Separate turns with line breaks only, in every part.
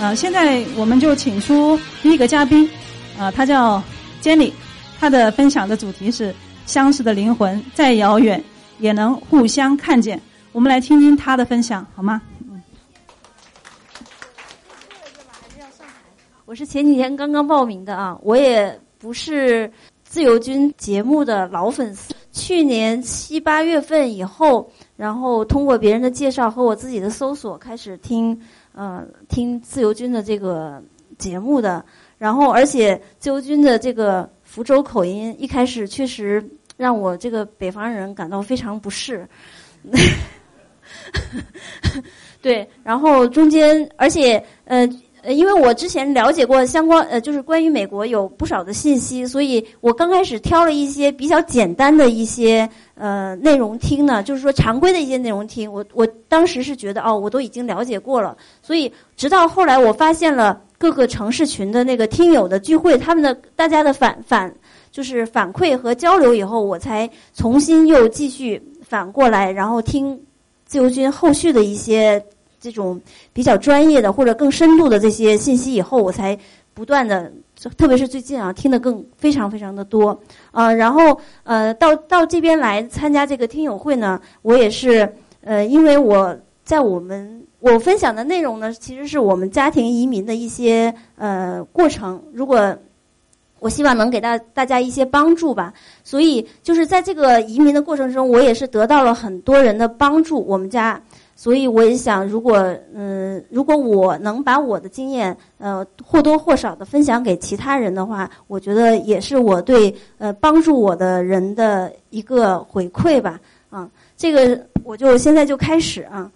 呃，现在我们就请出第一个嘉宾，啊，他叫 Jenny，他的分享的主题是相识的灵魂再遥远也能互相看见。我们来听听他的分享，好吗？
我是前几天刚刚报名的啊，我也不是自由军节目的老粉丝，去年七八月份以后，然后通过别人的介绍和我自己的搜索开始听。呃，听自由军的这个节目的，然后而且自由军的这个福州口音，一开始确实让我这个北方人感到非常不适。对，然后中间，而且呃。呃，因为我之前了解过相关呃，就是关于美国有不少的信息，所以我刚开始挑了一些比较简单的一些呃内容听呢，就是说常规的一些内容听。我我当时是觉得哦，我都已经了解过了，所以直到后来我发现了各个城市群的那个听友的聚会，他们的大家的反反就是反馈和交流以后，我才重新又继续反过来，然后听自由军后续的一些。这种比较专业的或者更深度的这些信息以后，我才不断的，特别是最近啊，听得更非常非常的多啊。然后呃，到到这边来参加这个听友会呢，我也是呃，因为我在我们我分享的内容呢，其实是我们家庭移民的一些呃过程。如果我希望能给大大家一些帮助吧，所以就是在这个移民的过程中，我也是得到了很多人的帮助。我们家。所以我也想，如果嗯，如果我能把我的经验呃或多或少的分享给其他人的话，我觉得也是我对呃帮助我的人的一个回馈吧。啊，这个我就现在就开始啊。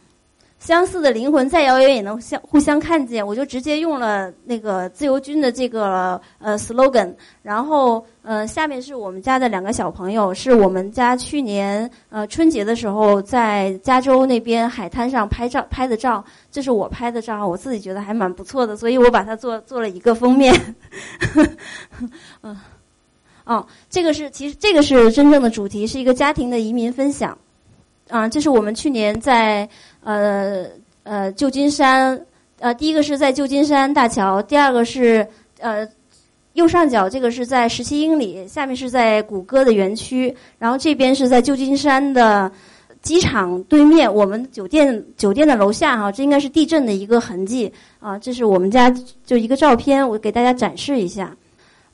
相似的灵魂再遥远也能相互相看见，我就直接用了那个自由军的这个呃 slogan，然后呃下面是我们家的两个小朋友，是我们家去年呃春节的时候在加州那边海滩上拍照拍的照，这是我拍的照，我自己觉得还蛮不错的，所以我把它做做了一个封面。嗯，哦，这个是其实这个是真正的主题，是一个家庭的移民分享。啊，这是我们去年在呃呃旧金山，呃第一个是在旧金山大桥，第二个是呃右上角这个是在十七英里，下面是在谷歌的园区，然后这边是在旧金山的机场对面，我们酒店酒店的楼下哈，这应该是地震的一个痕迹啊，这是我们家就一个照片，我给大家展示一下。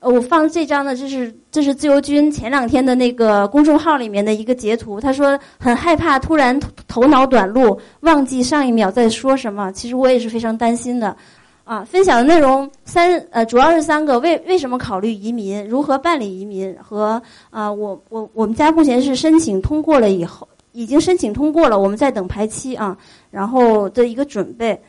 呃，我放这张呢，这是这是自由军前两天的那个公众号里面的一个截图。他说很害怕突然头脑短路，忘记上一秒在说什么。其实我也是非常担心的。啊，分享的内容三呃，主要是三个：为为什么考虑移民？如何办理移民？和啊，我我我们家目前是申请通过了以后，已经申请通过了，我们在等排期啊，然后的一个准备。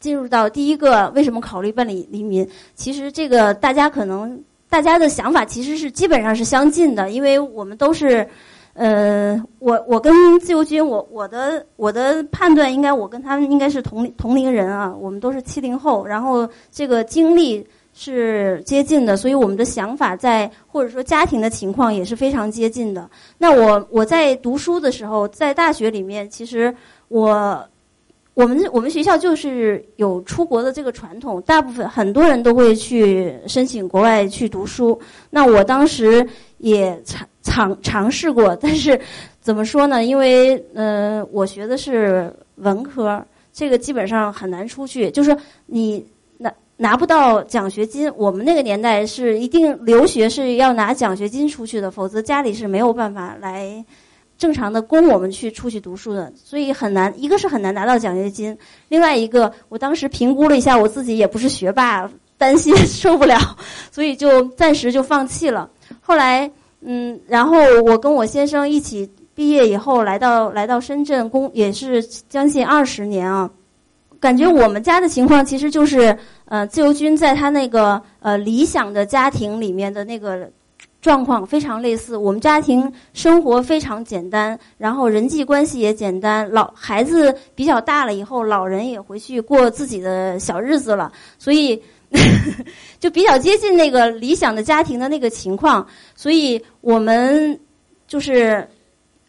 进入到第一个，为什么考虑办理移民？其实这个大家可能大家的想法其实是基本上是相近的，因为我们都是，呃，我我跟自由军，我我的我的判断应该我跟他们应该是同同龄人啊，我们都是七零后，然后这个经历是接近的，所以我们的想法在或者说家庭的情况也是非常接近的。那我我在读书的时候，在大学里面，其实我。我们我们学校就是有出国的这个传统，大部分很多人都会去申请国外去读书。那我当时也尝尝尝试过，但是怎么说呢？因为呃，我学的是文科，这个基本上很难出去。就是你拿拿不到奖学金，我们那个年代是一定留学是要拿奖学金出去的，否则家里是没有办法来。正常的供我们去出去读书的，所以很难。一个是很难拿到奖学金，另外一个，我当时评估了一下，我自己也不是学霸，担心 受不了，所以就暂时就放弃了。后来，嗯，然后我跟我先生一起毕业以后，来到来到深圳工，也是将近二十年啊。感觉我们家的情况其实就是，呃，自由军在他那个呃理想的家庭里面的那个。状况非常类似，我们家庭生活非常简单，然后人际关系也简单。老孩子比较大了以后，老人也回去过自己的小日子了。所以，就比较接近那个理想的家庭的那个情况，所以我们就是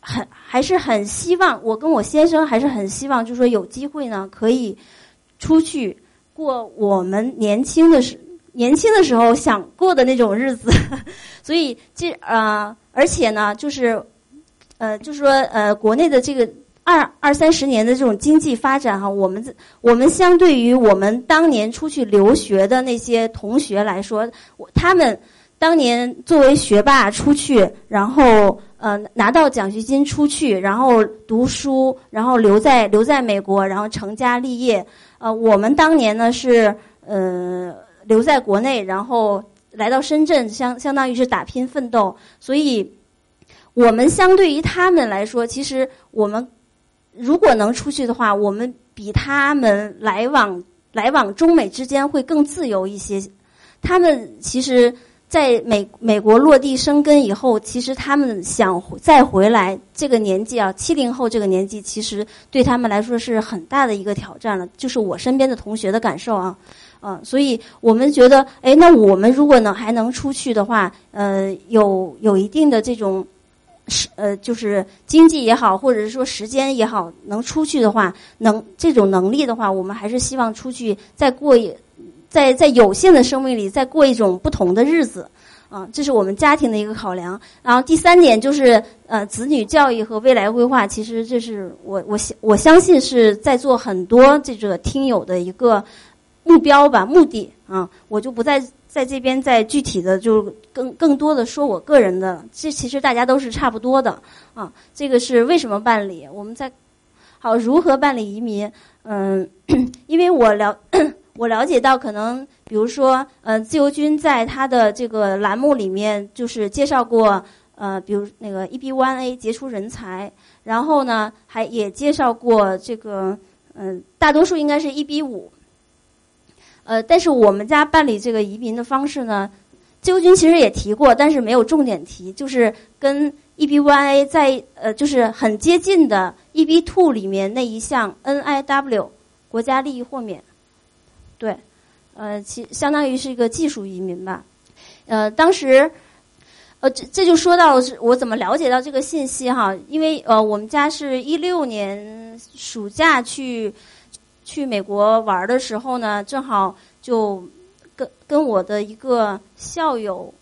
很还是很希望，我跟我先生还是很希望，就是说有机会呢，可以出去过我们年轻的时年轻的时候想过的那种日子。所以这呃，而且呢，就是呃，就是说呃，国内的这个。二二三十年的这种经济发展哈，我们我们相对于我们当年出去留学的那些同学来说，他们当年作为学霸出去，然后呃拿到奖学金出去，然后读书，然后留在留在美国，然后成家立业。呃，我们当年呢是呃留在国内，然后来到深圳，相相当于是打拼奋斗。所以，我们相对于他们来说，其实我们。如果能出去的话，我们比他们来往来往中美之间会更自由一些。他们其实在美美国落地生根以后，其实他们想再回来，这个年纪啊，七零后这个年纪，其实对他们来说是很大的一个挑战了。就是我身边的同学的感受啊，嗯，所以我们觉得，哎，那我们如果能还能出去的话，呃，有有一定的这种。是呃，就是经济也好，或者是说时间也好，能出去的话，能这种能力的话，我们还是希望出去再过一，在在有限的生命里再过一种不同的日子，啊，这是我们家庭的一个考量。然后第三点就是呃，子女教育和未来规划，其实这是我我相我相信是在座很多这个听友的一个目标吧，目的啊，我就不再。在这边再具体的就更更多的说我个人的，这其实大家都是差不多的啊。这个是为什么办理？我们在好如何办理移民？嗯，因为我了 我了解到，可能比如说，呃，自由军在他的这个栏目里面就是介绍过，呃，比如那个 EB One A 杰出人才，然后呢，还也介绍过这个，嗯，大多数应该是 EB 五。呃，但是我们家办理这个移民的方式呢，自由军其实也提过，但是没有重点提，就是跟 EBYA 在呃，就是很接近的 EB Two 里面那一项 NIW 国家利益豁免，对，呃，其相当于是一个技术移民吧。呃，当时，呃，这这就说到是我怎么了解到这个信息哈，因为呃，我们家是一六年暑假去。去美国玩的时候呢，正好就跟跟我的一个校友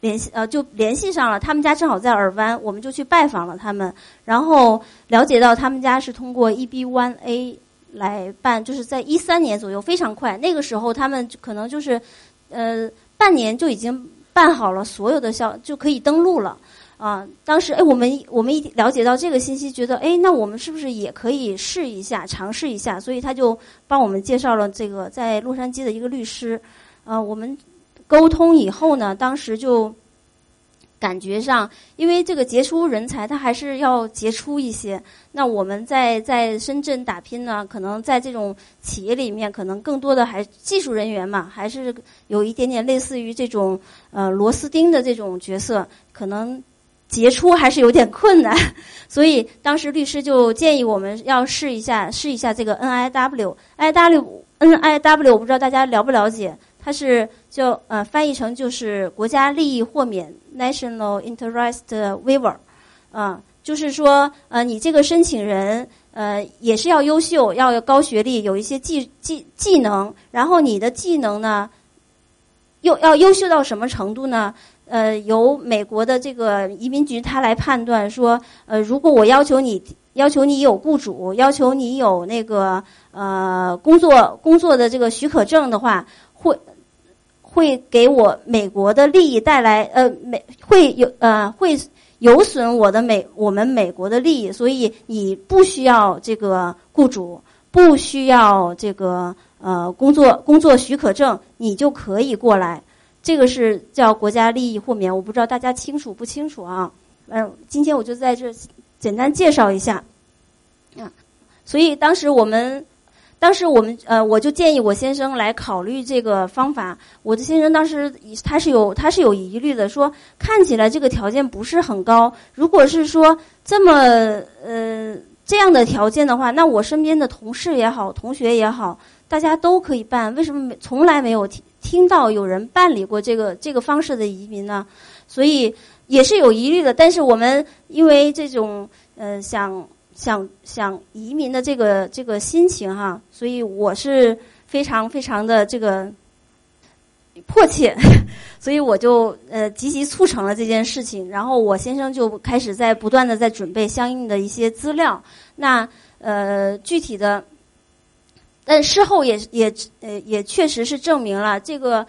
联系，呃，就联系上了。他们家正好在尔湾，我们就去拜访了他们，然后了解到他们家是通过 EB One A 来办，就是在一三年左右，非常快。那个时候他们可能就是呃半年就已经办好了所有的校，就可以登录了。啊，当时哎，我们我们一了解到这个信息，觉得哎，那我们是不是也可以试一下，尝试一下？所以他就帮我们介绍了这个在洛杉矶的一个律师。啊，我们沟通以后呢，当时就感觉上，因为这个杰出人才他还是要杰出一些。那我们在在深圳打拼呢，可能在这种企业里面，可能更多的还技术人员嘛，还是有一点点类似于这种呃螺丝钉的这种角色，可能。杰出还是有点困难，所以当时律师就建议我们要试一下，试一下这个 NIW，IW，NIW，我不知道大家了不了解，它是就呃翻译成就是国家利益豁免 （National Interest Waiver），啊，就是说呃你这个申请人呃也是要优秀，要高学历，有一些技技技能，然后你的技能呢，又要优秀到什么程度呢？呃，由美国的这个移民局他来判断说，呃，如果我要求你，要求你有雇主，要求你有那个呃工作工作的这个许可证的话，会会给我美国的利益带来呃美会有呃会有损我的美我们美国的利益，所以你不需要这个雇主，不需要这个呃工作工作许可证，你就可以过来。这个是叫国家利益豁免，我不知道大家清楚不清楚啊？嗯，今天我就在这简单介绍一下。啊，所以当时我们，当时我们呃，我就建议我先生来考虑这个方法。我的先生当时他是有他是有疑虑的，说看起来这个条件不是很高。如果是说这么呃这样的条件的话，那我身边的同事也好，同学也好，大家都可以办，为什么从来没有听听到有人办理过这个这个方式的移民呢？所以也是有疑虑的。但是我们因为这种呃想想想移民的这个这个心情哈，所以我是非常非常的这个迫切，所以我就呃积极促成了这件事情。然后我先生就开始在不断的在准备相应的一些资料。那呃具体的。但事后也也呃也确实是证明了这个，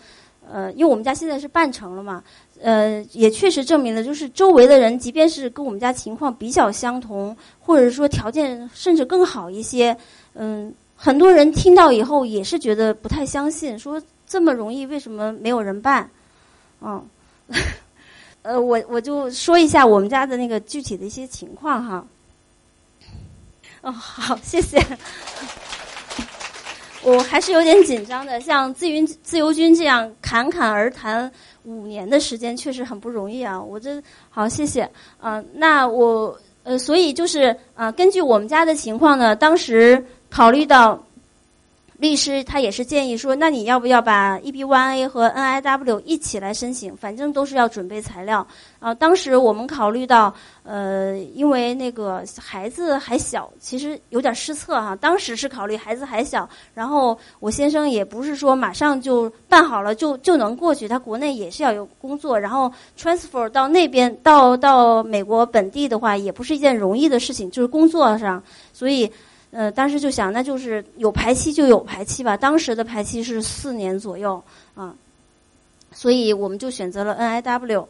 呃，因为我们家现在是办成了嘛，呃，也确实证明了，就是周围的人，即便是跟我们家情况比较相同，或者说条件甚至更好一些，嗯，很多人听到以后也是觉得不太相信，说这么容易为什么没有人办？嗯，呃，我我就说一下我们家的那个具体的一些情况哈。哦，好，谢谢。我还是有点紧张的，像自云自由军这样侃侃而谈五年的时间，确实很不容易啊！我这好，谢谢。啊，那我呃，所以就是啊，根据我们家的情况呢，当时考虑到。律师他也是建议说，那你要不要把 EB1A 和 NIW 一起来申请？反正都是要准备材料。啊，当时我们考虑到，呃，因为那个孩子还小，其实有点失策哈。当时是考虑孩子还小，然后我先生也不是说马上就办好了就就能过去，他国内也是要有工作，然后 transfer 到那边到到美国本地的话，也不是一件容易的事情，就是工作上，所以。呃，当时就想，那就是有排期就有排期吧。当时的排期是四年左右啊，所以我们就选择了 N I W。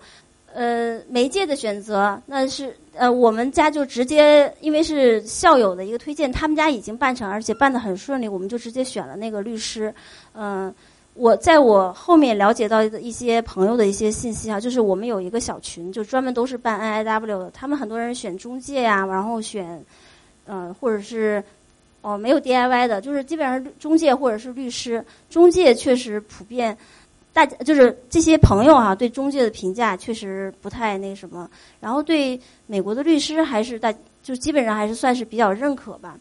呃，媒介的选择，那是呃，我们家就直接，因为是校友的一个推荐，他们家已经办成，而且办得很顺利，我们就直接选了那个律师。嗯，我在我后面了解到的一些朋友的一些信息啊，就是我们有一个小群，就专门都是办 N I W 的，他们很多人选中介呀，然后选。嗯，或者是哦，没有 DIY 的，就是基本上中介或者是律师。中介确实普遍，大家就是这些朋友哈，对中介的评价确实不太那什么。然后对美国的律师还是大，就基本上还是算是比较认可吧。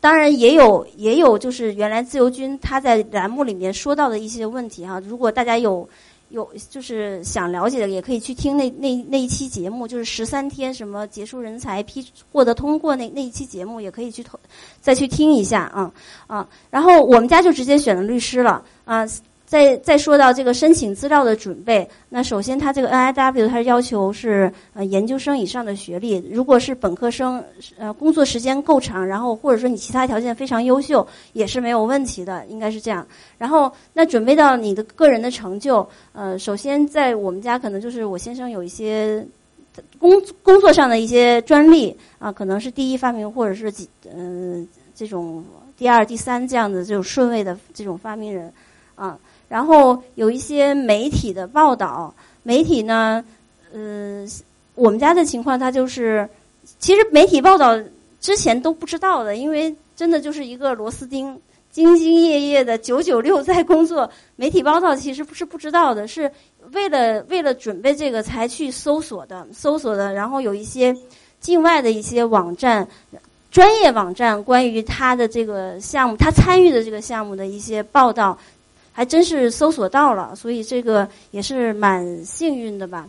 当然也有也有，就是原来自由军他在栏目里面说到的一些问题哈。如果大家有。有就是想了解的，也可以去听那那那一期节目，就是十三天什么结束人才批获得通过那那一期节目，也可以去投再去听一下啊啊。然后我们家就直接选了律师了啊。再再说到这个申请资料的准备，那首先他这个 N I W 它要求是呃研究生以上的学历，如果是本科生，呃工作时间够长，然后或者说你其他条件非常优秀，也是没有问题的，应该是这样。然后那准备到你的个人的成就，呃，首先在我们家可能就是我先生有一些工工作上的一些专利啊，可能是第一发明或者是几嗯这种第二、第三这样的这种顺位的这种发明人啊。然后有一些媒体的报道，媒体呢，呃，我们家的情况，他就是，其实媒体报道之前都不知道的，因为真的就是一个螺丝钉，兢兢业业的九九六在工作。媒体报道其实不是不知道的，是为了为了准备这个才去搜索的，搜索的。然后有一些境外的一些网站，专业网站关于他的这个项目，他参与的这个项目的一些报道。还真是搜索到了，所以这个也是蛮幸运的吧。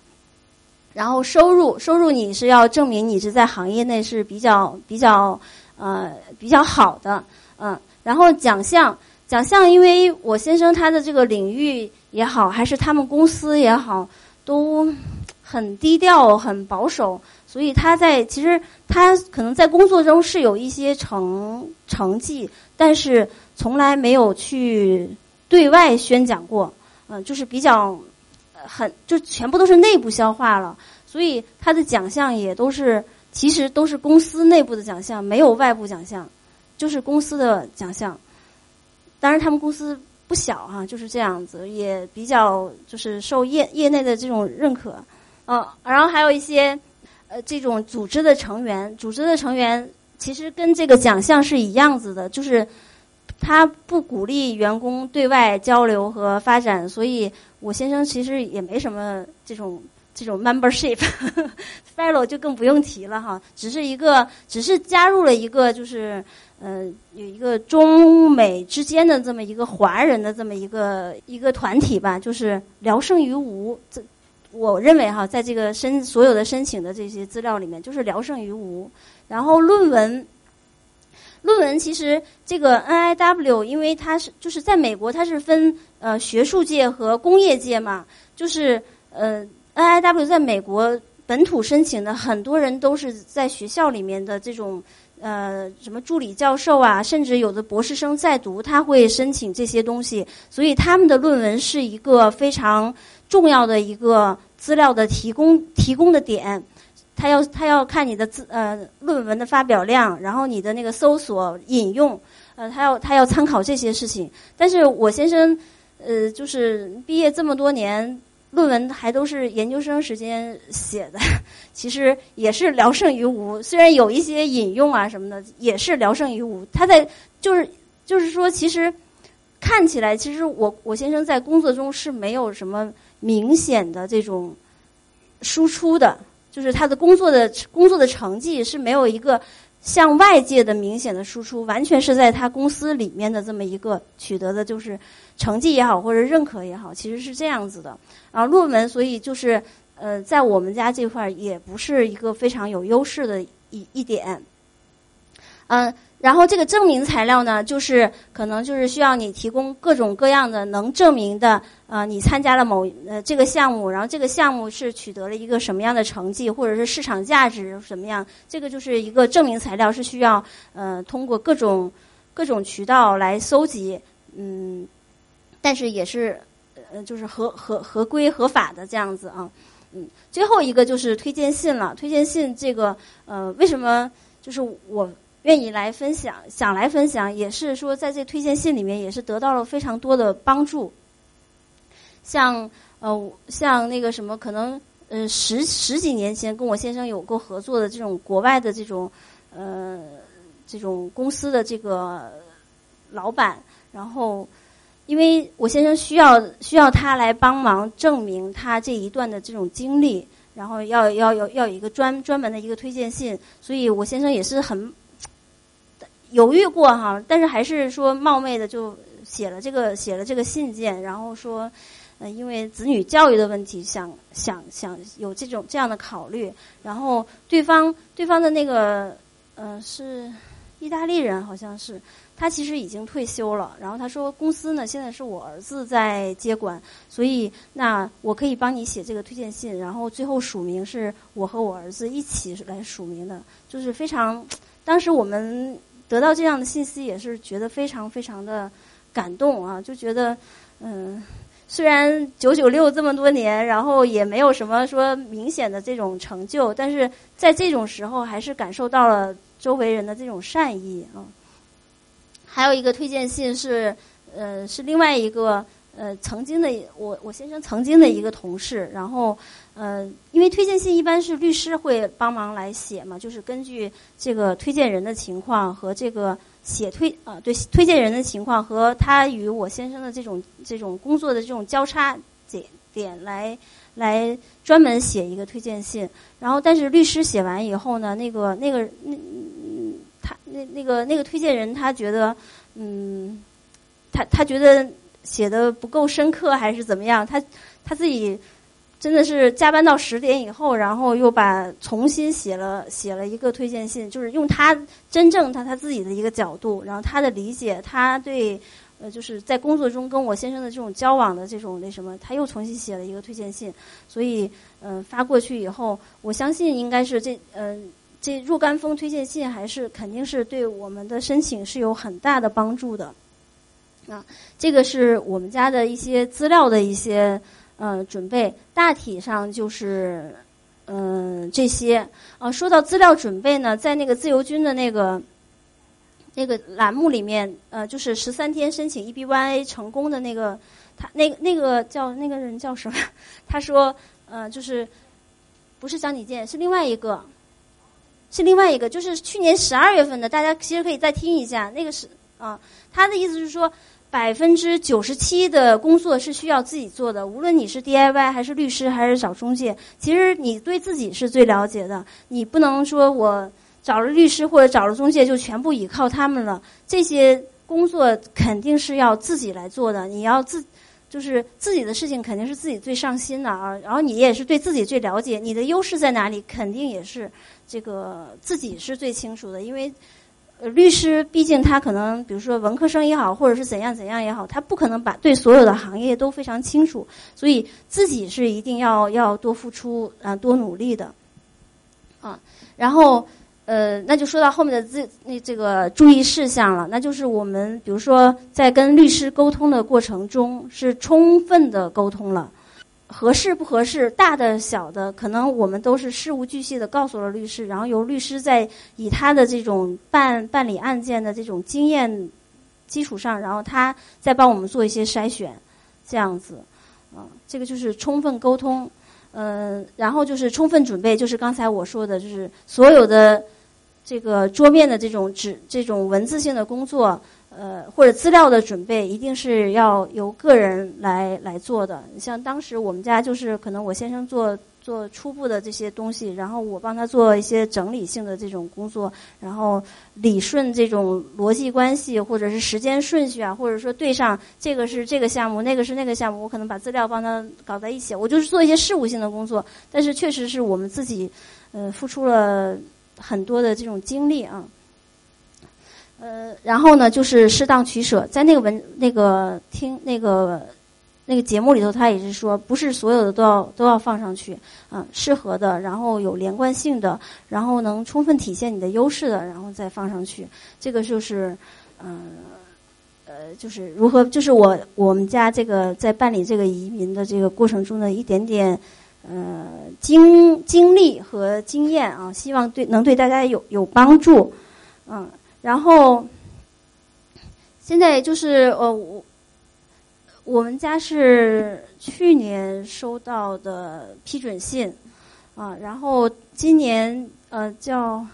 然后收入，收入你是要证明你是在行业内是比较比较呃比较好的，嗯。然后奖项，奖项，因为我先生他的这个领域也好，还是他们公司也好，都很低调、很保守，所以他在其实他可能在工作中是有一些成成绩，但是从来没有去。对外宣讲过，嗯，就是比较很，就全部都是内部消化了，所以他的奖项也都是，其实都是公司内部的奖项，没有外部奖项，就是公司的奖项。当然，他们公司不小哈，就是这样子，也比较就是受业业内的这种认可，嗯，然后还有一些呃这种组织的成员，组织的成员其实跟这个奖项是一样子的，就是。他不鼓励员工对外交流和发展，所以我先生其实也没什么这种这种 membership，fellow 就更不用提了哈，只是一个，只是加入了一个，就是呃，有一个中美之间的这么一个华人的这么一个一个团体吧，就是聊胜于无。这我认为哈，在这个申所有的申请的这些资料里面，就是聊胜于无。然后论文，论文其实这个 NIW，因为它是就是在美国，它是分呃学术界和工业界嘛，就是呃。NIW 在美国本土申请的很多人都是在学校里面的这种呃什么助理教授啊，甚至有的博士生在读，他会申请这些东西，所以他们的论文是一个非常重要的一个资料的提供提供的点。他要他要看你的字呃论文的发表量，然后你的那个搜索引用，呃，他要他要参考这些事情。但是我先生呃就是毕业这么多年。论文还都是研究生时间写的，其实也是聊胜于无。虽然有一些引用啊什么的，也是聊胜于无。他在就是就是说，其实看起来，其实我我先生在工作中是没有什么明显的这种输出的，就是他的工作的工作的成绩是没有一个向外界的明显的输出，完全是在他公司里面的这么一个取得的，就是成绩也好或者认可也好，其实是这样子的。啊，论文，所以就是，呃，在我们家这块儿也不是一个非常有优势的一一点。嗯，然后这个证明材料呢，就是可能就是需要你提供各种各样的能证明的，呃，你参加了某呃这个项目，然后这个项目是取得了一个什么样的成绩，或者是市场价值什么样，这个就是一个证明材料，是需要呃通过各种各种渠道来搜集，嗯，但是也是。呃，就是合合合规合法的这样子啊，嗯，最后一个就是推荐信了。推荐信这个，呃，为什么就是我愿意来分享，想来分享，也是说在这推荐信里面也是得到了非常多的帮助。像呃，像那个什么，可能呃十十几年前跟我先生有过合作的这种国外的这种呃这种公司的这个老板，然后。因为我先生需要需要他来帮忙证明他这一段的这种经历，然后要要要要有一个专专门的一个推荐信，所以我先生也是很犹豫过哈，但是还是说冒昧的就写了这个写了这个信件，然后说，呃，因为子女教育的问题，想想想有这种这样的考虑，然后对方对方的那个呃是意大利人，好像是。他其实已经退休了，然后他说公司呢现在是我儿子在接管，所以那我可以帮你写这个推荐信，然后最后署名是我和我儿子一起来署名的，就是非常，当时我们得到这样的信息也是觉得非常非常的感动啊，就觉得嗯，虽然九九六这么多年，然后也没有什么说明显的这种成就，但是在这种时候还是感受到了周围人的这种善意啊。还有一个推荐信是，呃，是另外一个呃曾经的我我先生曾经的一个同事，然后呃，因为推荐信一般是律师会帮忙来写嘛，就是根据这个推荐人的情况和这个写推啊对推荐人的情况和他与我先生的这种这种工作的这种交叉点点来来专门写一个推荐信，然后但是律师写完以后呢，那个那个那嗯。他那那个那个推荐人，他觉得，嗯，他他觉得写的不够深刻，还是怎么样？他他自己真的是加班到十点以后，然后又把重新写了写了一个推荐信，就是用他真正他他自己的一个角度，然后他的理解，他对呃就是在工作中跟我先生的这种交往的这种那什么，他又重新写了一个推荐信，所以嗯发过去以后，我相信应该是这嗯。这若干封推荐信还是肯定是对我们的申请是有很大的帮助的，啊，这个是我们家的一些资料的一些呃准备，大体上就是嗯这些啊。说到资料准备呢，在那个自由军的那个那个栏目里面，呃，就是十三天申请 EBYA 成功的那个，他那个那个叫那个人叫什么？他说，呃，就是不是张启建，是另外一个。是另外一个，就是去年十二月份的，大家其实可以再听一下。那个是啊，他的意思是说，百分之九十七的工作是需要自己做的，无论你是 DIY 还是律师还是找中介，其实你对自己是最了解的。你不能说我找了律师或者找了中介就全部依靠他们了，这些工作肯定是要自己来做的。你要自就是自己的事情肯定是自己最上心的啊，然后你也是对自己最了解，你的优势在哪里，肯定也是这个自己是最清楚的，因为。律师毕竟他可能，比如说文科生也好，或者是怎样怎样也好，他不可能把对所有的行业都非常清楚，所以自己是一定要要多付出啊，多努力的，啊，然后呃，那就说到后面的这那这个注意事项了，那就是我们比如说在跟律师沟通的过程中，是充分的沟通了。合适不合适，大的小的，可能我们都是事无巨细的告诉了律师，然后由律师在以他的这种办办理案件的这种经验基础上，然后他再帮我们做一些筛选，这样子，啊，这个就是充分沟通，嗯，然后就是充分准备，就是刚才我说的，就是所有的这个桌面的这种纸这种文字性的工作。呃，或者资料的准备一定是要由个人来来做的。你像当时我们家就是可能我先生做做初步的这些东西，然后我帮他做一些整理性的这种工作，然后理顺这种逻辑关系或者是时间顺序啊，或者说对上这个是这个项目，那个是那个项目，我可能把资料帮他搞在一起。我就是做一些事务性的工作，但是确实是我们自己呃付出了很多的这种精力啊。呃，然后呢，就是适当取舍，在那个文那个听那个那个节目里头，他也是说，不是所有的都要都要放上去，嗯，适合的，然后有连贯性的，然后能充分体现你的优势的，然后再放上去。这个就是，嗯，呃，就是如何，就是我我们家这个在办理这个移民的这个过程中的一点点，呃，经经历和经验啊，希望对能对大家有有帮助，嗯。然后，现在就是呃，我我们家是去年收到的批准信，啊，然后今年呃叫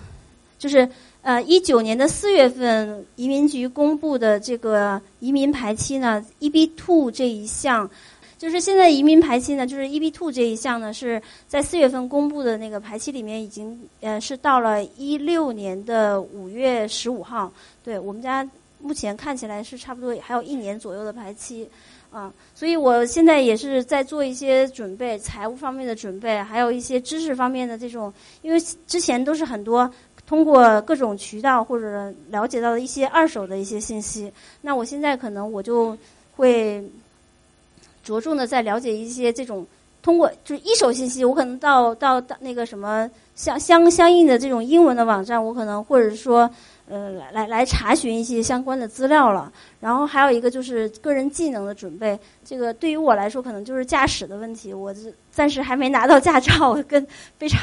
就是呃一九年的四月份移民局公布的这个移民排期呢，EB two 这一项。就是现在移民排期呢，就是 EB two 这一项呢，是在四月份公布的那个排期里面，已经呃是到了一六年的五月十五号。对我们家目前看起来是差不多还有一年左右的排期，啊，所以我现在也是在做一些准备，财务方面的准备，还有一些知识方面的这种，因为之前都是很多通过各种渠道或者了解到的一些二手的一些信息，那我现在可能我就会。着重的在了解一些这种通过就是一手信息，我可能到到到那个什么相相相应的这种英文的网站，我可能或者说呃来来来查询一些相关的资料了。然后还有一个就是个人技能的准备，这个对于我来说可能就是驾驶的问题，我暂时还没拿到驾照，跟非常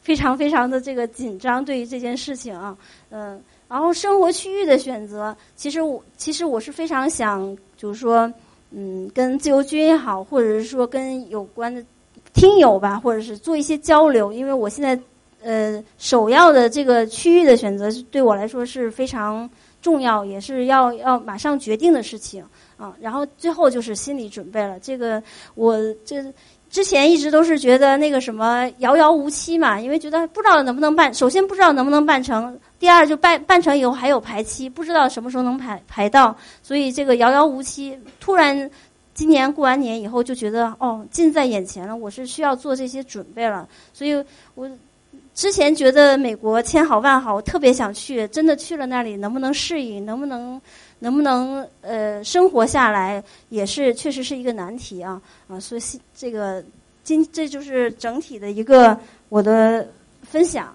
非常非常的这个紧张对于这件事情啊，嗯，然后生活区域的选择，其实我其实我是非常想就是说。嗯，跟自由军也好，或者是说跟有关的听友吧，或者是做一些交流，因为我现在呃首要的这个区域的选择对我来说是非常重要，也是要要马上决定的事情啊。然后最后就是心理准备了，这个我这之前一直都是觉得那个什么遥遥无期嘛，因为觉得不知道能不能办，首先不知道能不能办成。第二，就办办成以后还有排期，不知道什么时候能排排到，所以这个遥遥无期。突然，今年过完年以后就觉得哦，近在眼前了，我是需要做这些准备了。所以我之前觉得美国千好万好，我特别想去，真的去了那里能不能适应，能不能能不能呃生活下来，也是确实是一个难题啊啊！所以这个今这就是整体的一个我的分享。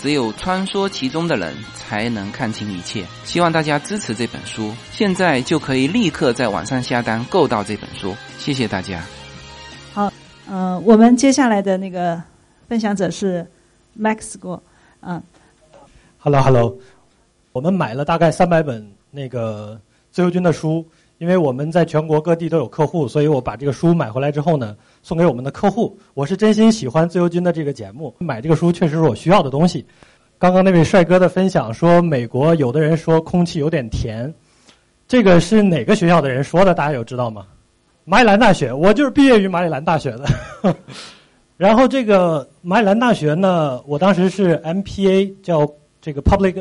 只有穿梭其中的人才能看清一切。希望大家支持这本书，现在就可以立刻在网上下单购到这本书。谢谢大家。
好，呃，我们接下来的那个分享者是 Max 哥，嗯
，Hello，Hello，我们买了大概三百本那个自由军的书。因为我们在全国各地都有客户，所以我把这个书买回来之后呢，送给我们的客户。我是真心喜欢自由军的这个节目，买这个书确实是我需要的东西。刚刚那位帅哥的分享说，美国有的人说空气有点甜，这个是哪个学校的人说的？大家有知道吗？马里兰大学，我就是毕业于马里兰大学的。然后这个马里兰大学呢，我当时是 MPA，叫这个 Public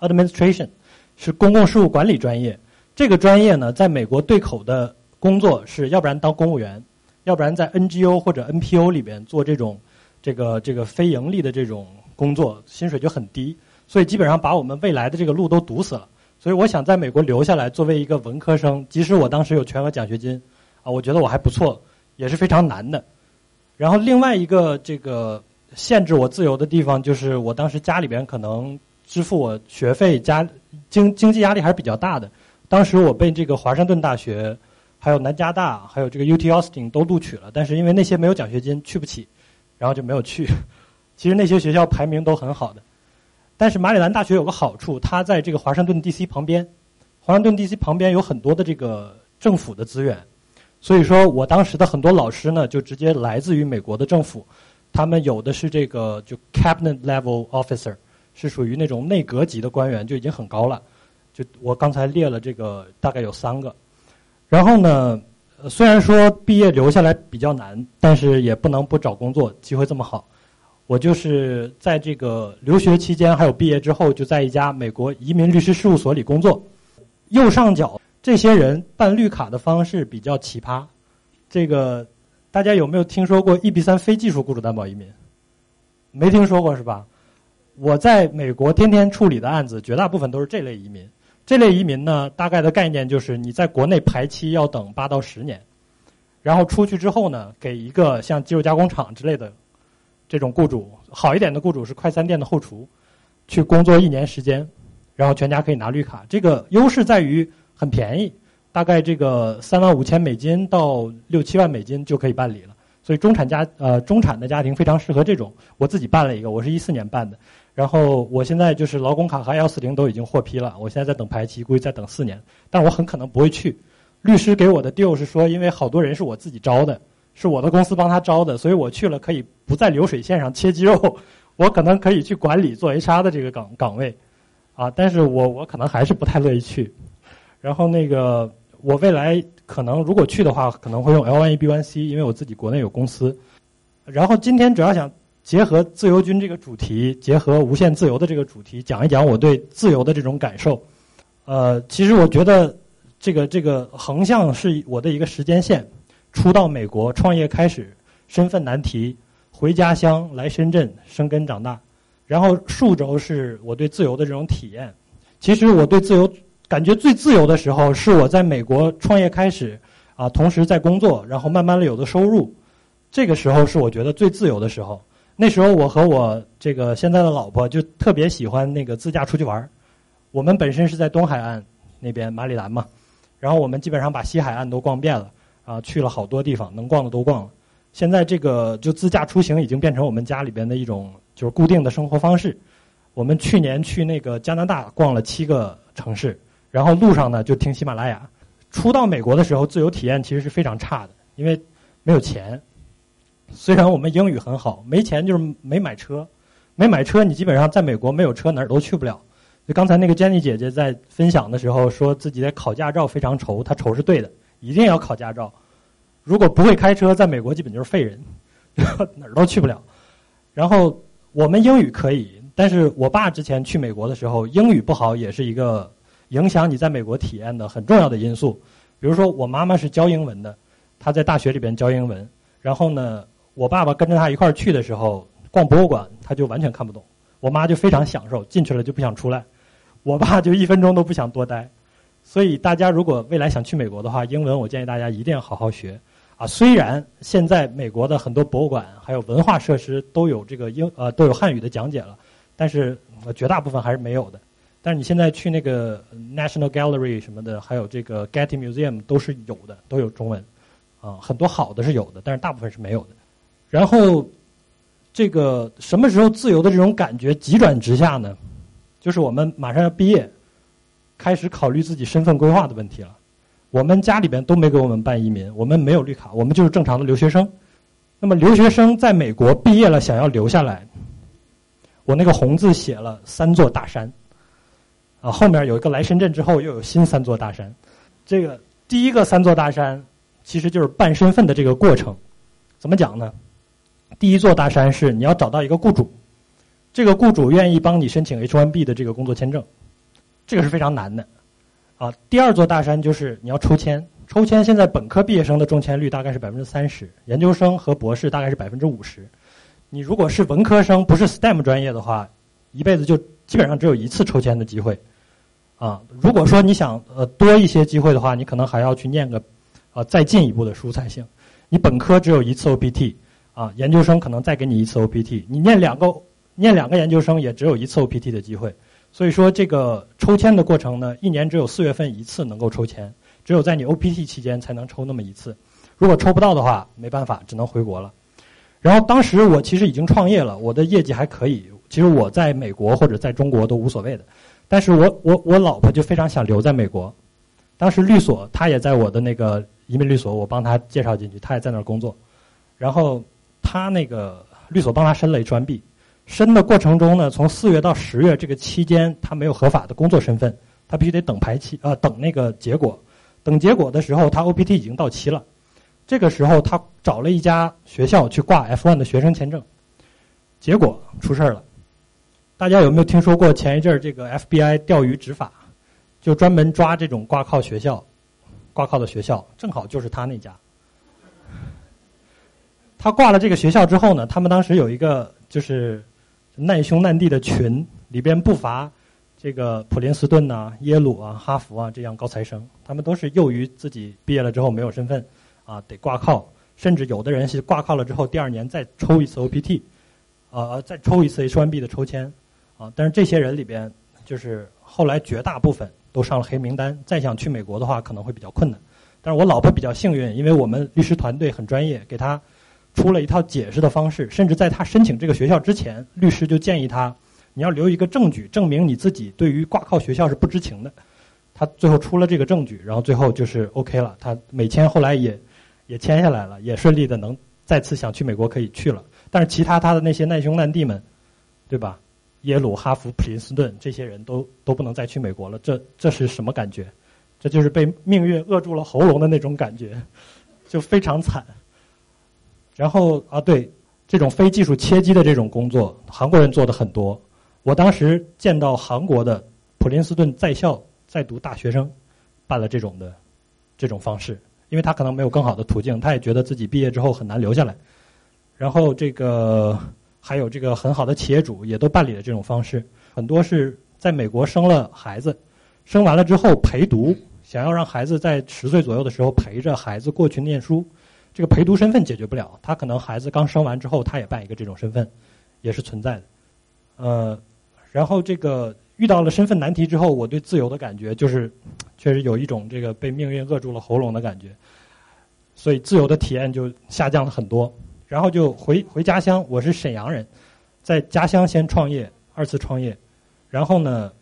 Administration，是公共事务管理专业。这个专业呢，在美国对口的工作是要不然当公务员，要不然在 NGO 或者 NPO 里边做这种这个这个非盈利的这种工作，薪水就很低，所以基本上把我们未来的这个路都堵死了。所以我想在美国留下来，作为一个文科生，即使我当时有全额奖学金，啊，我觉得我还不错，也是非常难的。然后另外一个这个限制我自由的地方，就是我当时家里边可能支付我学费，家经经济压力还是比较大的。当时我被这个华盛顿大学、还有南加大、还有这个 UT Austin 都录取了，但是因为那些没有奖学金去不起，然后就没有去。其实那些学校排名都很好的，但是马里兰大学有个好处，它在这个华盛顿 DC 旁边，华盛顿 DC 旁边有很多的这个政府的资源，所以说我当时的很多老师呢就直接来自于美国的政府，他们有的是这个就 Cabinet Level Officer，是属于那种内阁级的官员，就已经很高了。就我刚才列了这个，大概有三个。然后呢，虽然说毕业留下来比较难，但是也不能不找工作。机会这么好，我就是在这个留学期间，还有毕业之后，就在一家美国移民律师事务所里工作。右上角这些人办绿卡的方式比较奇葩。这个大家有没有听说过一比三非技术雇主担保移民？没听说过是吧？我在美国天天处理的案子，绝大部分都是这类移民。这类移民呢，大概的概念就是你在国内排期要等八到十年，然后出去之后呢，给一个像肌肉加工厂之类的这种雇主，好一点的雇主是快餐店的后厨，去工作一年时间，然后全家可以拿绿卡。这个优势在于很便宜，大概这个三万五千美金到六七万美金就可以办理了。所以中产家呃中产的家庭非常适合这种。我自己办了一个，我是一四年办的。然后我现在就是劳工卡和幺四零都已经获批了，我现在在等排期，估计再等四年。但我很可能不会去。律师给我的 deal 是说，因为好多人是我自己招的，是我的公司帮他招的，所以我去了可以不在流水线上切鸡肉，我可能可以去管理做 HR 的这个岗岗位，啊，但是我我可能还是不太乐意去。然后那个我未来可能如果去的话，可能会用 L1E B1C，因为我自己国内有公司。然后今天主要想。结合自由军这个主题，结合无限自由的这个主题，讲一讲我对自由的这种感受。呃，其实我觉得这个这个横向是我的一个时间线，初到美国创业开始，身份难题，回家乡来深圳生根长大，然后竖轴是我对自由的这种体验。其实我对自由感觉最自由的时候，是我在美国创业开始，啊，同时在工作，然后慢慢的有了收入，这个时候是我觉得最自由的时候。那时候我和我这个现在的老婆就特别喜欢那个自驾出去玩儿。我们本身是在东海岸那边马里兰嘛，然后我们基本上把西海岸都逛遍了，啊，去了好多地方，能逛的都逛了。现在这个就自驾出行已经变成我们家里边的一种就是固定的生活方式。我们去年去那个加拿大逛了七个城市，然后路上呢就听喜马拉雅。初到美国的时候，自由体验其实是非常差的，因为没有钱。虽然我们英语很好，没钱就是没买车，没买车你基本上在美国没有车哪儿都去不了。就刚才那个 Jenny 姐姐在分享的时候说自己在考驾照非常愁，她愁是对的，一定要考驾照。如果不会开车，在美国基本就是废人，哪儿都去不了。然后我们英语可以，但是我爸之前去美国的时候英语不好，也是一个影响你在美国体验的很重要的因素。比如说我妈妈是教英文的，她在大学里边教英文，然后呢。我爸爸跟着他一块儿去的时候，逛博物馆他就完全看不懂，我妈就非常享受，进去了就不想出来，我爸就一分钟都不想多待。所以大家如果未来想去美国的话，英文我建议大家一定要好好学。啊，虽然现在美国的很多博物馆还有文化设施都有这个英呃都有汉语的讲解了，但是绝大部分还是没有的。但是你现在去那个 National Gallery 什么的，还有这个 Getty Museum 都是有的，都有中文。啊，很多好的是有的，但是大部分是没有的。然后，这个什么时候自由的这种感觉急转直下呢？就是我们马上要毕业，开始考虑自己身份规划的问题了。我们家里边都没给我们办移民，我们没有绿卡，我们就是正常的留学生。那么留学生在美国毕业了，想要留下来，我那个红字写了三座大山。啊，后面有一个来深圳之后又有新三座大山。这个第一个三座大山。其实就是办身份的这个过程，怎么讲呢？第一座大山是你要找到一个雇主，这个雇主愿意帮你申请 H1B 的这个工作签证，这个是非常难的。啊，第二座大山就是你要抽签，抽签现在本科毕业生的中签率大概是百分之三十，研究生和博士大概是百分之五十。你如果是文科生，不是 STEM 专业的话，一辈子就基本上只有一次抽签的机会。啊，如果说你想呃多一些机会的话，你可能还要去念个。啊，再进一步的书才行。你本科只有一次 OPT，啊，研究生可能再给你一次 OPT。你念两个，念两个研究生也只有一次 OPT 的机会。所以说，这个抽签的过程呢，一年只有四月份一次能够抽签，只有在你 OPT 期间才能抽那么一次。如果抽不到的话，没办法，只能回国了。然后当时我其实已经创业了，我的业绩还可以。其实我在美国或者在中国都无所谓的，但是我我我老婆就非常想留在美国。当时律所她也在我的那个。移民律所，我帮她介绍进去，她也在那儿工作。然后他那个律所帮他申了一专 B，申的过程中呢，从四月到十月这个期间，他没有合法的工作身份，他必须得等排期啊，等那个结果。等结果的时候，他 OPT 已经到期了。这个时候，他找了一家学校去挂 F1 的学生签证，结果出事儿了。大家有没有听说过前一阵儿这个 FBI 钓鱼执法，就专门抓这种挂靠学校？挂靠的学校正好就是他那家。他挂了这个学校之后呢，他们当时有一个就是难兄难弟的群，里边不乏这个普林斯顿呐、耶鲁啊、哈佛啊这样高材生。他们都是囿于自己毕业了之后没有身份啊，得挂靠，甚至有的人是挂靠了之后第二年再抽一次 OPT，啊，再抽一次 H1B 的抽签啊。但是这些人里边，就是后来绝大部分。都上了黑名单，再想去美国的话可能会比较困难。但是我老婆比较幸运，因为我们律师团队很专业，给她出了一套解释的方式。甚至在他申请这个学校之前，律师就建议他，你要留一个证据，证明你自己对于挂靠学校是不知情的。他最后出了这个证据，然后最后就是 OK 了。他美签后来也也签下来了，也顺利的能再次想去美国可以去了。但是其他他的那些难兄难弟们，对吧？耶鲁、哈佛、普林斯顿这些人都都不能再去美国了，这这是什么感觉？这就是被命运扼住了喉咙的那种感觉，就非常惨。然后啊，对这种非技术切机的这种工作，韩国人做的很多。我当时见到韩国的普林斯顿在校在读大学生办了这种的这种方式，因为他可能没有更好的途径，他也觉得自己毕业之后很难留下来。然后这个。还有这个很好的企业主也都办理了这种方式，很多是在美国生了孩子，生完了之后陪读，想要让孩子在十岁左右的时候陪着孩子过去念书，这个陪读身份解决不了，他可能孩子刚生完之后他也办一个这种身份，也是存在的。呃，然后这个遇到了身份难题之后，我对自由的感觉就是，确实有一种这个被命运扼住了喉咙的感觉，所以自由的体验就下降了很多。然后就回回家乡，我是沈阳人，在家乡先创业，二次创业，然后呢，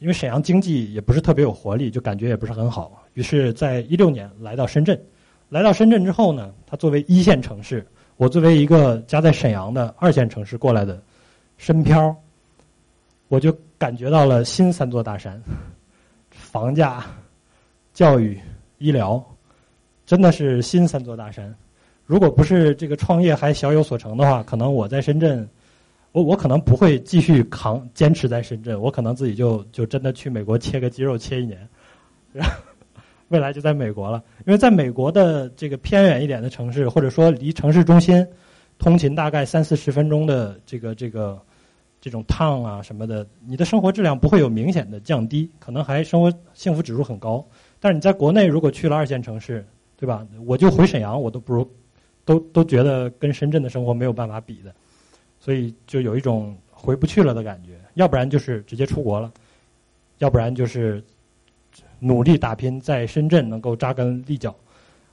因为沈阳经济也不是特别有活力，就感觉也不是很好，于是，在一六年来到深圳，来到深圳之后呢，它作为一线城市，我作为一个家在沈阳的二线城市过来的深漂，我就感觉到了新三座大山，房价、教育、医疗，真的是新三座大山。如果不是这个创业还小有所成的话，可能我在深圳，我我可能不会继续扛坚持在深圳，我可能自己就就真的去美国切个肌肉切一年，未来就在美国了。因为在美国的这个偏远一点的城市，或者说离城市中心通勤大概三四十分钟的这个这个这种趟啊什么的，你的生活质量不会有明显的降低，可能还生活幸福指数很高。但是你在国内如果去了二线城市，对吧？我就回沈阳，我都不如都都觉得跟深圳的生活没有办法比的，所以就有一种回不去了的感觉。要不然就是直接出国了，要不然就是努力打拼在深圳能够扎根立脚。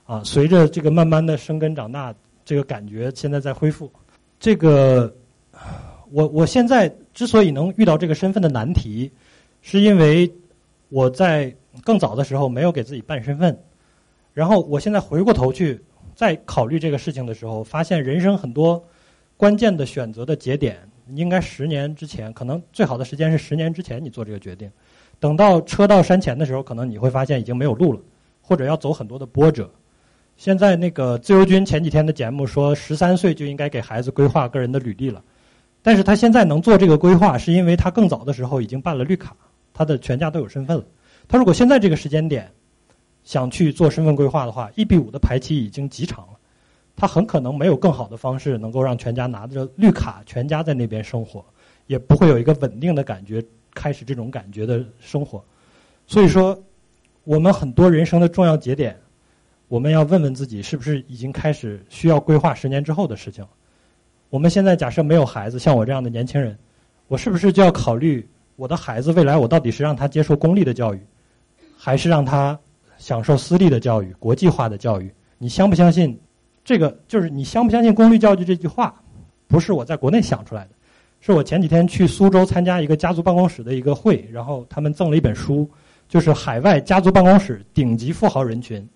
啊，随着这个慢慢的生根长大，这个感觉现在在恢复。这个，我我现在之所以能遇到这个身份的难题，是因为我在更早的时候没有给自己办身份，然后我现在回过头去再考虑这个事情的时候，发现人生很多关键的选择的节点，应该十年之前，可能最好的时间是十年之前你做这个决定。等到车到山前的时候，可能你会发现已经没有路了，或者要走很多的波折。现在那个自由军前几天的节目说，十三岁就应该给孩子规划个人的履历了，但是他现在能做这个规划，是因为他更早的时候已经办了绿卡，他的全家都有身份了。他如果现在这个时间点想去做身份规划的话，一比五的排期已经极长了，他很可能没有更好的方式能够让全家拿着绿卡，全家在那边生活，也不会有一个稳定的感觉，开始这种感觉的生活。所以说，我们很多人生的重要节点。我们要问问自己，是不是已经开始需要规划十年之后的事情？我们现在假设没有孩子，像我这样的年轻人，我是不是就要考虑我的孩子未来我到底是让他接受公立的教育，还是让他享受私立的教育、国际化的教育？你相不相信？这个就是你相不相信公立教育这句话，不是我在国内想出来的，是我前几天去苏州参加一个家族办公室的一个会，然后他们赠了一本书，就是海外家族办公室顶级富豪人群。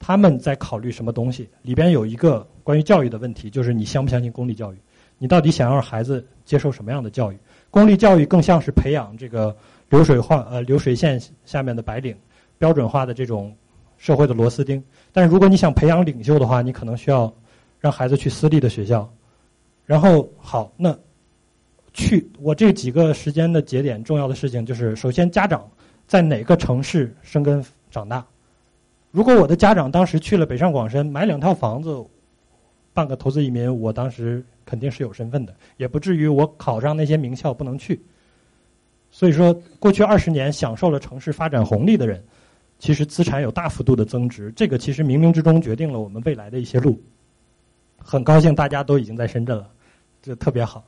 他们在考虑什么东西？里边有一个关于教育的问题，就是你相不相信公立教育？你到底想要孩子接受什么样的教育？公立教育更像是培养这个流水化呃流水线下面的白领，标准化的这种社会的螺丝钉。但是如果你想培养领袖的话，你可能需要让孩子去私立的学校。然后好，那去我这几个时间的节点，重要的事情就是：首先，家长在哪个城市生根长大？如果我的家长当时去了北上广深买两套房子，办个投资移民，我当时肯定是有身份的，也不至于我考上那些名校不能去。所以说，过去二十年享受了城市发展红利的人，其实资产有大幅度的增值，这个其实冥冥之中决定了我们未来的一些路。很高兴大家都已经在深圳了，这特别好。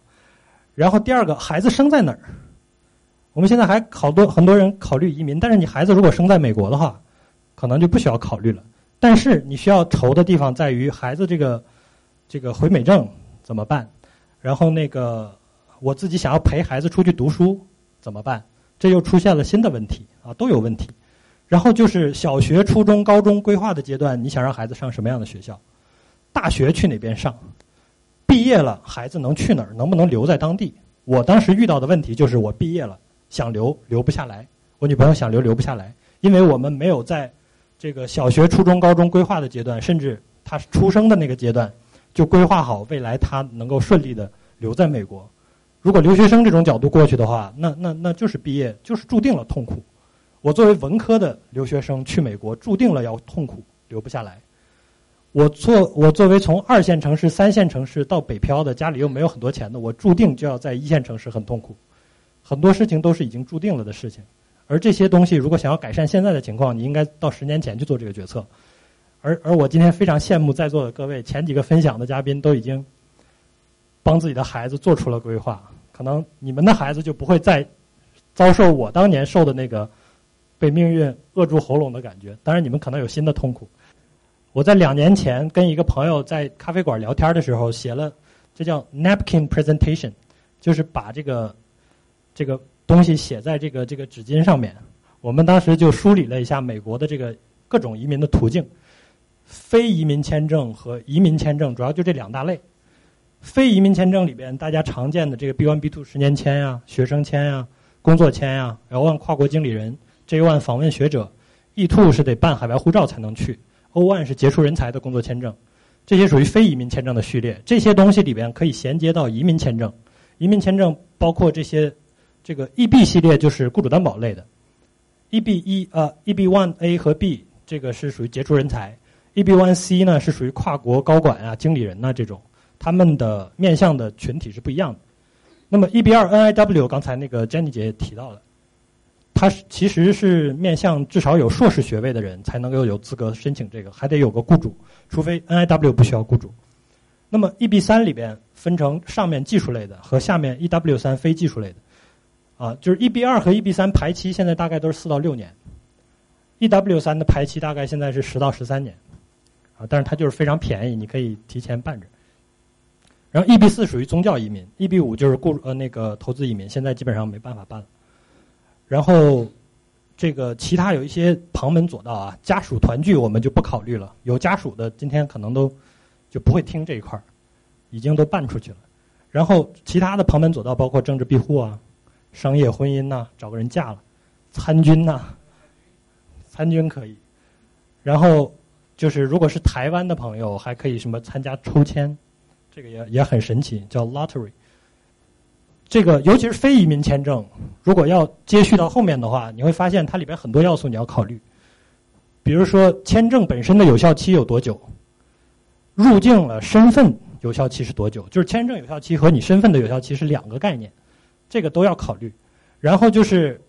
然后第二个，孩子生在哪儿？我们现在还好多很多人考虑移民，但是你孩子如果生在美国的话。可能就不需要考虑了，但是你需要愁的地方在于孩子这个这个回美证怎么办？然后那个我自己想要陪孩子出去读书怎么办？这又出现了新的问题啊，都有问题。然后就是小学、初中、高中规划的阶段，你想让孩子上什么样的学校？大学去哪边上？毕业了孩子能去哪儿？能不能留在当地？我当时遇到的问题就是我毕业了想留留不下来，我女朋友想留留不下来，因为我们没有在。这个小学、初中、高中规划的阶段，甚至她出生的那个阶段，就规划好未来她能够顺利的留在美国。如果留学生这种角度过去的话，那那那就是毕业就是注定了痛苦。我作为文科的留学生去美国，注定了要痛苦，留不下来。我作我作为从二线城市、三线城市到北漂的，家里又没有很多钱的，我注定就要在一线城市很痛苦。很多事情都是已经注定了的事情。而这些东西，如果想要改善现在的情况，你应该到十年前去做这个决策。而而我今天非常羡慕在座的各位，前几个分享的嘉宾都已经帮自己的孩子做出了规划。可能你们的孩子就不会再遭受我当年受的那个被命运扼住喉咙的感觉。当然，你们可能有新的痛苦。我在两年前跟一个朋友在咖啡馆聊天的时候，写了这叫 napkin presentation，就是把这个这个。东西写在这个这个纸巾上面，我们当时就梳理了一下美国的这个各种移民的途径，非移民签证和移民签证主要就这两大类。非移民签证里边大家常见的这个 B one、B two 十年签呀、学生签呀、工作签呀、，L one 跨国经理人、J one 访问学者、，E two 是得办海外护照才能去，O1 是杰出人才的工作签证，这些属于非移民签证的序列。这些东西里边可以衔接到移民签证，移民签证包括这些。这个 EB 系列就是雇主担保类的，EB 一呃 EB one A 和 B 这个是属于杰出人才，EB one C 呢是属于跨国高管啊、经理人呐这种，他们的面向的群体是不一样的。那么 EB 二 NIW 刚才那个 Jenny 姐也提到了，它其实是面向至少有硕士学位的人才能够有资格申请这个，还得有个雇主，除非 NIW 不需要雇主。那么 EB 三里边分成上面技术类的和下面 EW 三非技术类的，啊，就是 EB 二和 EB 三排期现在大概都是四到六年，EW 三的排期大概现在是十到十三年，啊，但是它就是非常便宜，你可以提前办着。然后 EB 四属于宗教移民，EB 五就是雇呃那个投资移民，现在基本上没办法办了。然后这个其他有一些旁门左道啊，家属团聚我们就不考虑了。有家属的今天可能都就不会听这一块儿，已经都办出去了。然后其他的旁门左道包括政治庇护啊、商业婚姻呐、找个人嫁了、参军呐，参军可以。然后就是如果是台湾的朋友，还可以什么参加抽签。这个也也很神奇，叫 lottery。这个尤其是非移民签证，如果要接续到后面的话，你会发现它里边很多要素你要考虑。比如说签证本身的有效期有多久，入境了身份有效期是多久，就是签证有效期和你身份的有效期是两个概念，这个都要考虑。然后就是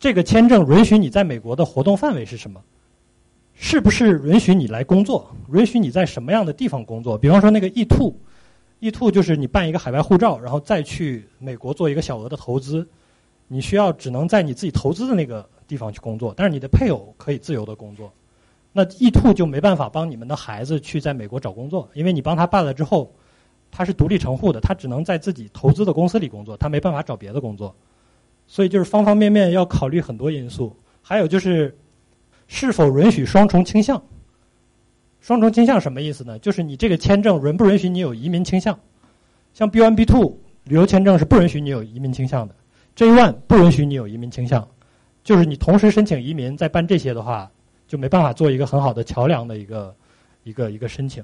这个签证允许你在美国的活动范围是什么？是不是允许你来工作？允许你在什么样的地方工作？比方说那个 E two。E two 就是你办一个海外护照，然后再去美国做一个小额的投资，你需要只能在你自己投资的那个地方去工作，但是你的配偶可以自由的工作。那 E two 就没办法帮你们的孩子去在美国找工作，因为你帮他办了之后，他是独立成户的，他只能在自己投资的公司里工作，他没办法找别的工作。所以就是方方面面要考虑很多因素，还有就是是否允许双重倾向。双重倾向什么意思呢？就是你这个签证允不允许你有移民倾向？像 B one B two 旅游签证是不允许你有移民倾向的，J one 不允许你有移民倾向。就是你同时申请移民再办这些的话，就没办法做一个很好的桥梁的一个一个一个申请。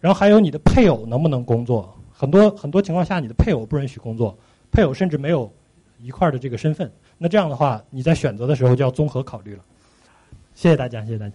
然后还有你的配偶能不能工作？很多很多情况下你的配偶不允许工作，配偶甚至没有一块的这个身份。那这样的话，你在选择的时候就要综合考虑了。谢谢大家，谢谢大家。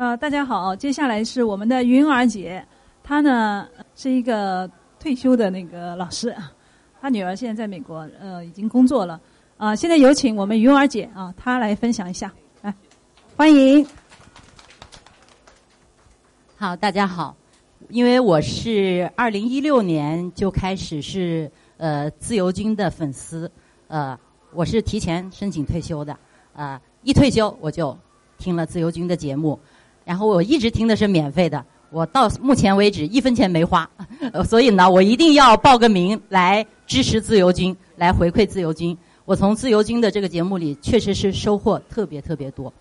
呃，大家好，接下来是我们的云儿姐，她呢是一个退休的那个老师，她女儿现在在美国，呃，已经工作了。啊，现在有请我们云儿姐啊，她来分享一下，来，欢迎。
好，大家好，因为我是二零一六年就开始是呃自由军的粉丝，呃，我是提前申请退休的，啊，一退休我就听了自由军的节目。然后我一直听的是免费的，我到目前为止一分钱没花，所以呢，我一定要报个名来支持自由军，来回馈自由军。我从自由军的这个节目里确实是收获特别特别多。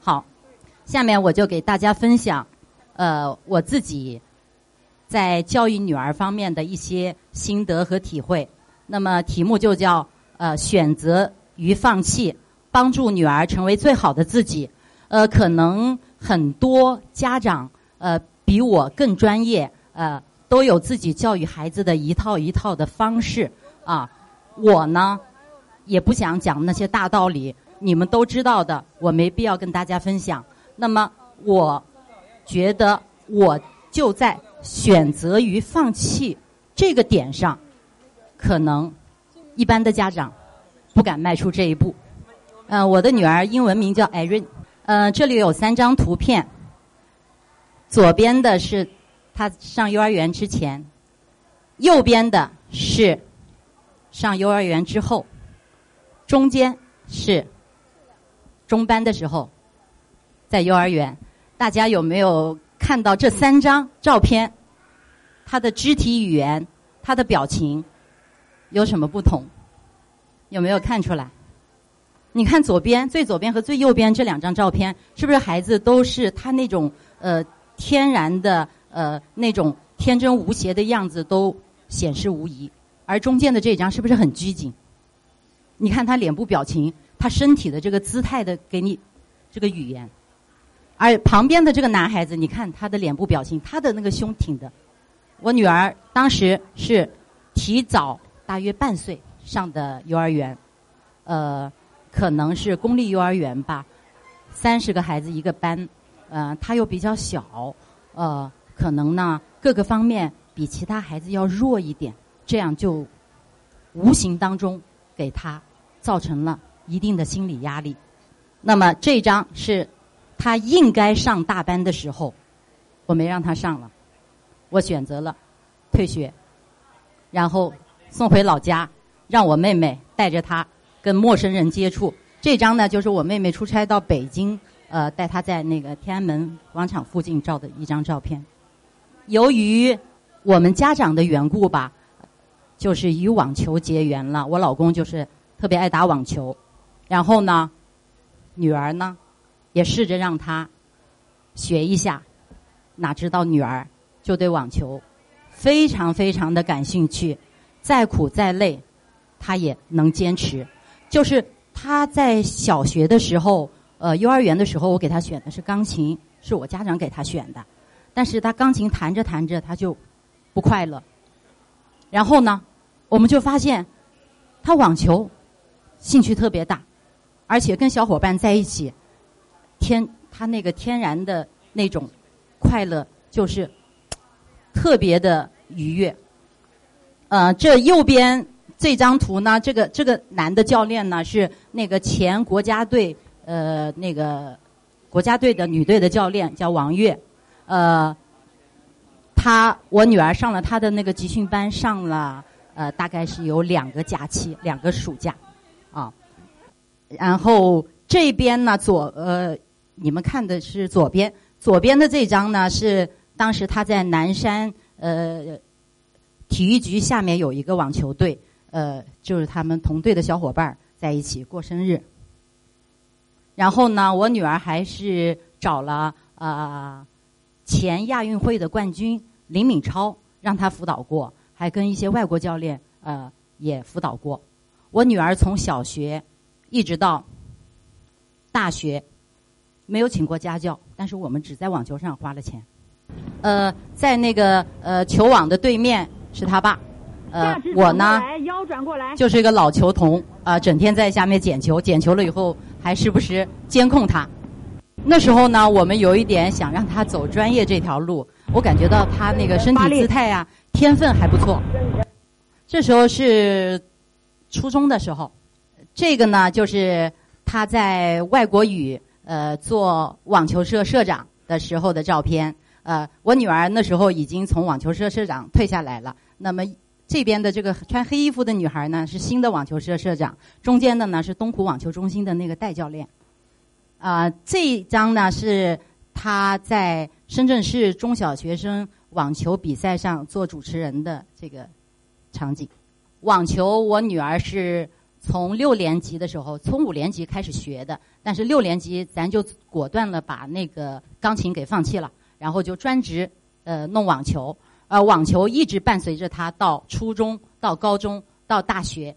好，下面我就给大家分享，呃，我自己在教育女儿方面的一些心得和体会。那么题目就叫呃选择与放弃，帮助女儿成为最好的自己。呃，可能。很多家长呃比我更专业呃都有自己教育孩子的一套一套的方式啊，我呢也不想讲那些大道理，你们都知道的，我没必要跟大家分享。那么我觉得我就在选择于放弃这个点上，可能一般的家长不敢迈出这一步。呃，我的女儿英文名叫 Erin，呃，这里有三张图片，左边的是他上幼儿园之前，右边的是上幼儿园之后，中间是中班的时候，在幼儿园。大家有没有看到这三张照片？他的肢体语言、他的表情有什么不同？有没有看出来？你看左边最左边和最右边这两张照片，是不是孩子都是他那种呃天然的呃那种天真无邪的样子都显示无疑？而中间的这张是不是很拘谨？你看他脸部表情，他身体的这个姿态的给你这个语言。而旁边的这个男孩子，你看他的脸部表情，他的那个胸挺的。我女儿当时是提早大约半岁上的幼儿园，呃，可能是公立幼儿园吧，三十个孩子一个班，呃，他又比较小，呃，可能呢各个方面比其他孩子要弱一点，这样就无形当中给他造成了一定的心理压力。那么这张是。他应该上大班的时候，我没让他上了，我选择了退学，然后送回老家，让我妹妹带着他跟陌生人接触。这张呢，就是我妹妹出差到北京，呃，带她在那个天安门广场附近照的一张照片。由于我们家长的缘故吧，就是与网球结缘了。我老公就是特别爱打网球，然后呢，女儿呢。也试着让他学一下，哪知道女儿就对网球非常非常的感兴趣，再苦再累，她也能坚持。就是他在小学的时候，呃，幼儿园的时候，我给他选的是钢琴，是我家长给他选的。但是他钢琴弹着弹着，他就不快乐。然后呢，我们就发现他网球兴趣特别大，而且跟小伙伴在一起。天，他那个天然的那种快乐，就是特别的愉悦。呃，这右边这张图呢，这个这个男的教练呢是那个前国家队呃那个国家队的女队的教练，叫王悦。呃，他我女儿上了他的那个集训班，上了呃大概是有两个假期，两个暑假啊。然后这边呢左呃。你们看的是左边，左边的这张呢是当时他在南山呃体育局下面有一个网球队，呃，就是他们同队的小伙伴在一起过生日。然后呢，我女儿还是找了啊前亚运会的冠军林敏超让他辅导过，还跟一些外国教练呃也辅导过。我女儿从小学一直到大学。没有请过家教，但是我们只在网球上花了钱。呃，在那个呃球网的对面是他爸，呃，我呢
腰转过来，
就是一个老球童啊，整天在下面捡球，捡球了以后还时不时监控他。那时候呢，我们有一点想让他走专业这条路，我感觉到他那个身体姿态啊，天分还不错。这时候是初中的时候，这个呢就是他在外国语。呃，做网球社社长的时候的照片。呃，我女儿那时候已经从网球社社长退下来了。那么这边的这个穿黑衣服的女孩呢，是新的网球社社长。中间的呢是东湖网球中心的那个代教练。啊，这一张呢是她在深圳市中小学生网球比赛上做主持人的这个场景。网球，我女儿是。从六年级的时候，从五年级开始学的，但是六年级咱就果断了把那个钢琴给放弃了，然后就专职呃弄网球，呃网球一直伴随着他到初中、到高中、到大学，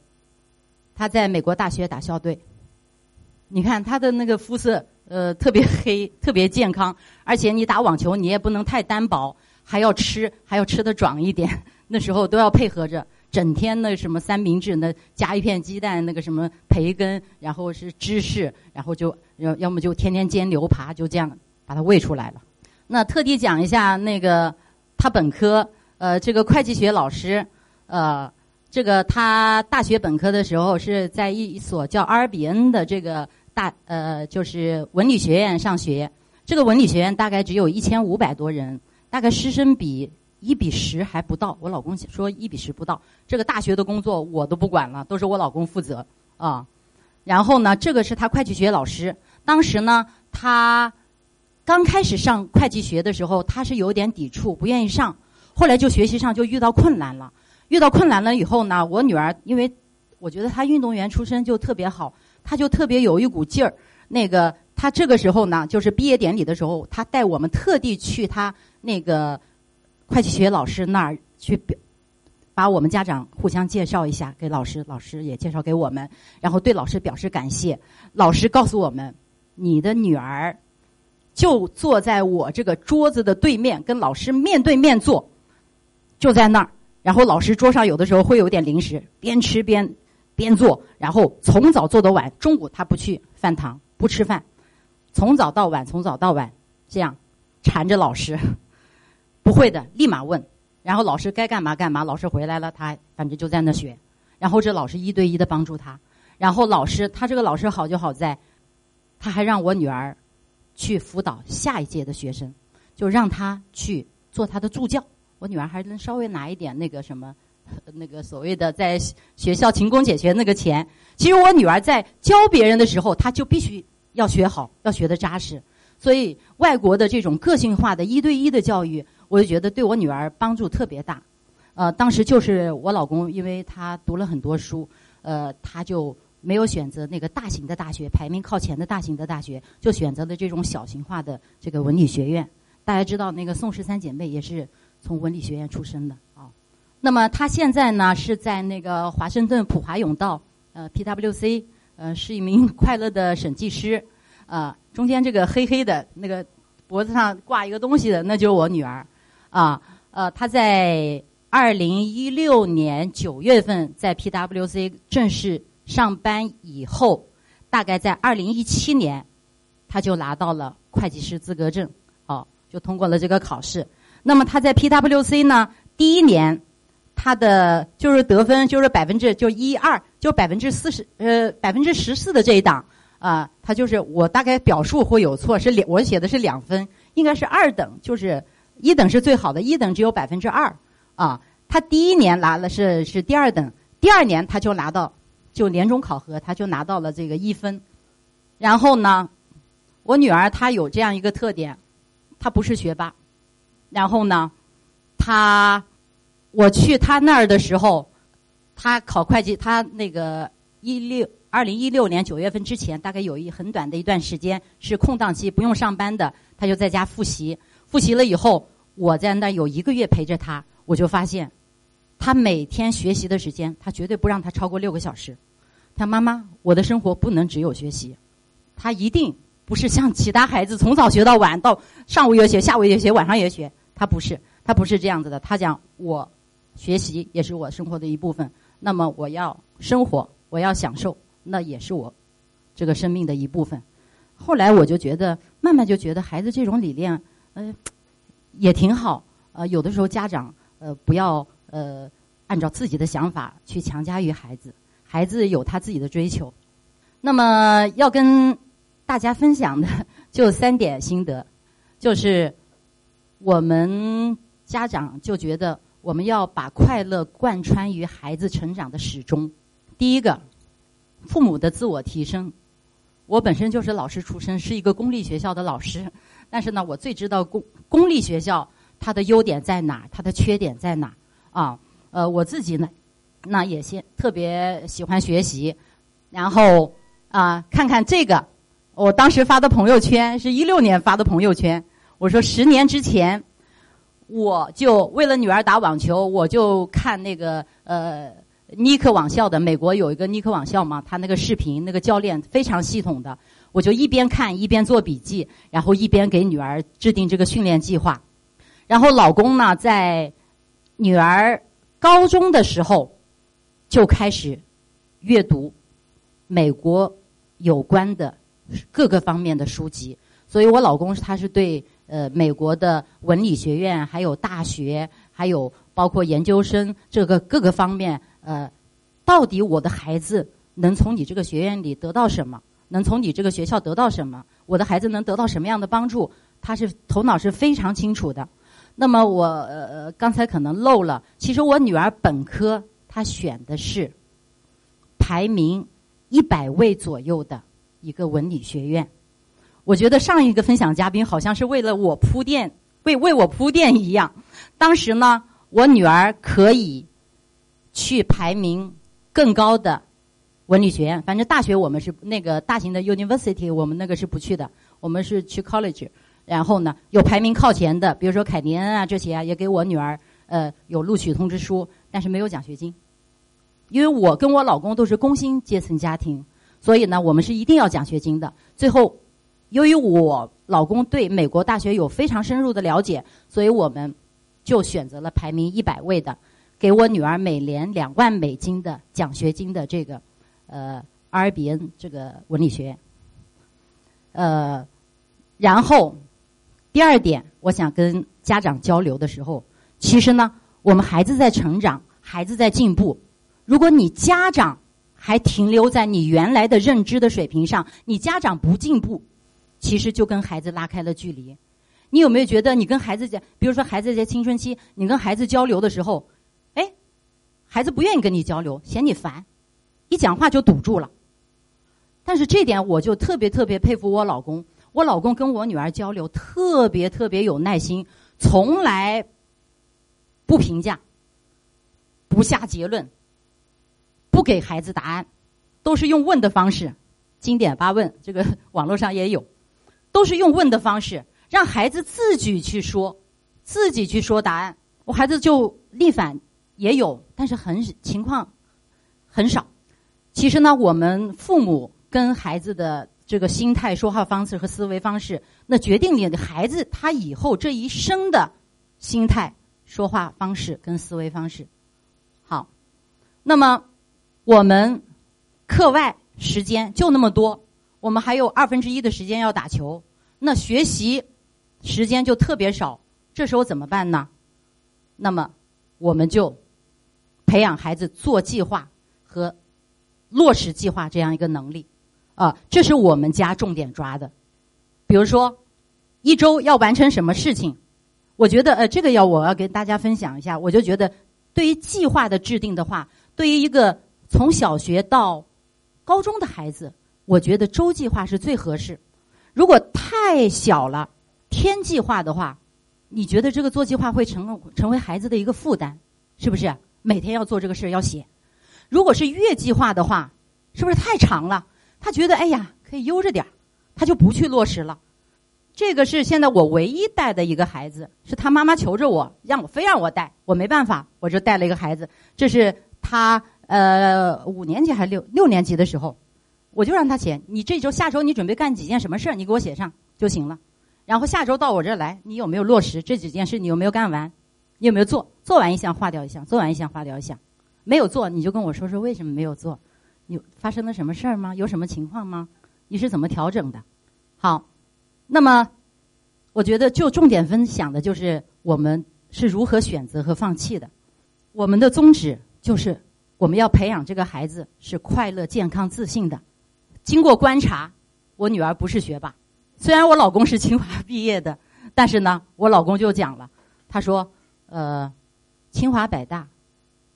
他在美国大学打校队。你看他的那个肤色呃特别黑，特别健康，而且你打网球你也不能太单薄，还要吃，还要吃的壮一点，那时候都要配合着。整天那什么三明治，那加一片鸡蛋，那个什么培根，然后是芝士，然后就要要么就天天煎牛扒，就这样把它喂出来了。那特地讲一下那个他本科，呃，这个会计学老师，呃，这个他大学本科的时候是在一所叫阿尔比恩的这个大呃，就是文理学院上学。这个文理学院大概只有一千五百多人，大概师生比一比十还不到。我老公说一比十不到。这个大学的工作我都不管了，都是我老公负责啊。然后呢，这个是他会计学老师。当时呢，他刚开始上会计学的时候，他是有点抵触，不愿意上。后来就学习上就遇到困难了。遇到困难了以后呢，我女儿因为我觉得她运动员出身就特别好，她就特别有一股劲儿。那个她这个时候呢，就是毕业典礼的时候，她带我们特地去她那个会计学老师那儿去表。把我们家长互相介绍一下给老师，老师也介绍给我们，然后对老师表示感谢。老师告诉我们，你的女儿就坐在我这个桌子的对面，跟老师面对面坐，就在那儿。然后老师桌上有的时候会有点零食，边吃边边做，然后从早做到晚。中午他不去饭堂，不吃饭，从早到晚，从早到晚这样缠着老师。不会的，立马问。然后老师该干嘛干嘛，老师回来了，他反正就在那学。然后这老师一对一的帮助他。然后老师，他这个老师好就好在，他还让我女儿去辅导下一届的学生，就让他去做他的助教。我女儿还能稍微拿一点那个什么，那个所谓的在学校勤工俭学那个钱。其实我女儿在教别人的时候，她就必须要学好，要学的扎实。所以外国的这种个性化的一对一的教育。我就觉得对我女儿帮助特别大，呃，当时就是我老公，因为他读了很多书，呃，他就没有选择那个大型的大学，排名靠前的大型的大学，就选择了这种小型化的这个文理学院。大家知道，那个宋氏三姐妹也是从文理学院出身的啊。那么她现在呢是在那个华盛顿普华永道，呃，PWC，呃，是一名快乐的审计师，啊，中间这个黑黑的那个脖子上挂一个东西的，那就是我女儿。啊，呃，她在二零一六年九月份在 PWC 正式上班以后，大概在二零一七年，他就拿到了会计师资格证，哦，就通过了这个考试。那么他在 PWC 呢，第一年他的就是得分就是百分之就一二就百分之四十呃百分之十四的这一档啊，他就是我大概表述会有错，是两我写的是两分，应该是二等，就是。一等是最好的，一等只有百分之二，啊，他第一年拿了是是第二等，第二年他就拿到，就年终考核他就拿到了这个一分，然后呢，我女儿她有这样一个特点，她不是学霸，然后呢，她，我去她那儿的时候，她考会计，她那个一六二零一六年九月份之前，大概有一很短的一段时间是空档期，不用上班的，她就在家复习。复习了以后，我在那有一个月陪着她，我就发现，他每天学习的时间，他绝对不让他超过六个小时。他妈妈，我的生活不能只有学习，他一定不是像其他孩子从早学到晚，到上午也学，下午也学，晚上也学。他不是，他不是这样子的。他讲，我学习也是我生活的一部分。那么我要生活，我要享受，那也是我这个生命的一部分。后来我就觉得，慢慢就觉得孩子这种理念。嗯，也挺好。呃，有的时候家长呃不要呃按照自己的想法去强加于孩子，孩子有他自己的追求。那么要跟大家分享的就三点心得，就是我们家长就觉得我们要把快乐贯穿于孩子成长的始终。第一个，父母的自我提升。我本身就是老师出身，是一个公立学校的老师。但是呢，我最知道公公立学校它的优点在哪，它的缺点在哪啊？呃，我自己呢，那也先特别喜欢学习，然后啊，看看这个，我当时发的朋友圈是一六年发的朋友圈，我说十年之前，我就为了女儿打网球，我就看那个呃尼克网校的，美国有一个尼克网校嘛，他那个视频那个教练非常系统的。我就一边看一边做笔记，然后一边给女儿制定这个训练计划。然后老公呢，在女儿高中的时候就开始阅读美国有关的各个方面的书籍。所以我老公他是对呃美国的文理学院，还有大学，还有包括研究生这个各个方面，呃，到底我的孩子能从你这个学院里得到什么？能从你这个学校得到什么？我的孩子能得到什么样的帮助？他是头脑是非常清楚的。那么我呃刚才可能漏了，其实我女儿本科她选的是排名一百位左右的一个文理学院。我觉得上一个分享嘉宾好像是为了我铺垫，为为我铺垫一样。当时呢，我女儿可以去排名更高的文理学院，反正大学我们是那个大型的 university，我们那个是不去的，我们是去 college。然后呢，有排名靠前的，比如说凯迪恩啊这些啊，也给我女儿呃有录取通知书，但是没有奖学金。因为我跟我老公都是工薪阶层家庭，所以呢，我们是一定要奖学金的。最后，由于我老公对美国大学有非常深入的了解，所以我们就选择了排名一百位的，给我女儿每年两万美金的奖学金的这个呃 RBN 这个文理学院。呃，然后第二点，我想跟家长交流的时候，其实呢，我们孩子在成长，孩子在进步。如果你家长还停留在你原来的认知的水平上，你家长不进步，其实就跟孩子拉开了距离。你有没有觉得你跟孩子讲，比如说孩子在青春期，你跟孩子交流的时候，哎，孩子不愿意跟你交流，嫌你烦，一讲话就堵住了。但是这点我就特别特别佩服我老公，我老公跟我女儿交流特别特别有耐心，从来不评价，不下结论。不给孩子答案，都是用问的方式，经典八问，这个网络上也有，都是用问的方式，让孩子自己去说，自己去说答案。我孩子就逆反也有，但是很情况很少。其实呢，我们父母跟孩子的这个心态、说话方式和思维方式，那决定你的孩子他以后这一生的心态、说话方式跟思维方式。好，那么。我们课外时间就那么多，我们还有二分之一的时间要打球，那学习时间就特别少。这时候怎么办呢？那么我们就培养孩子做计划和落实计划这样一个能力啊，这是我们家重点抓的。比如说一周要完成什么事情，我觉得呃，这个要我要跟大家分享一下。我就觉得，对于计划的制定的话，对于一个从小学到高中的孩子，我觉得周计划是最合适。如果太小了，天计划的话，你觉得这个做计划会成成为孩子的一个负担，是不是？每天要做这个事儿要写。如果是月计划的话，是不是太长了？他觉得哎呀可以悠着点，他就不去落实了。这个是现在我唯一带的一个孩子，是他妈妈求着我，让我非让我带，我没办法，我就带了一个孩子。这是他。呃，五年级还是六六年级的时候，我就让他写。你这周、下周你准备干几件什么事？你给我写上就行了。然后下周到我这来，你有没有落实这几件事？你有没有干完？你有没有做？做完一项划掉一项，做完一项划掉一项。没有做，你就跟我说说为什么没有做？有发生了什么事儿吗？有什么情况吗？你是怎么调整的？好，那么我觉得就重点分享的就是我们是如何选择和放弃的。我们的宗旨就是。我们要培养这个孩子是快乐、健康、自信的。经过观察，我女儿不是学霸。虽然我老公是清华毕业的，但是呢，我老公就讲了，他说：“呃，清华北大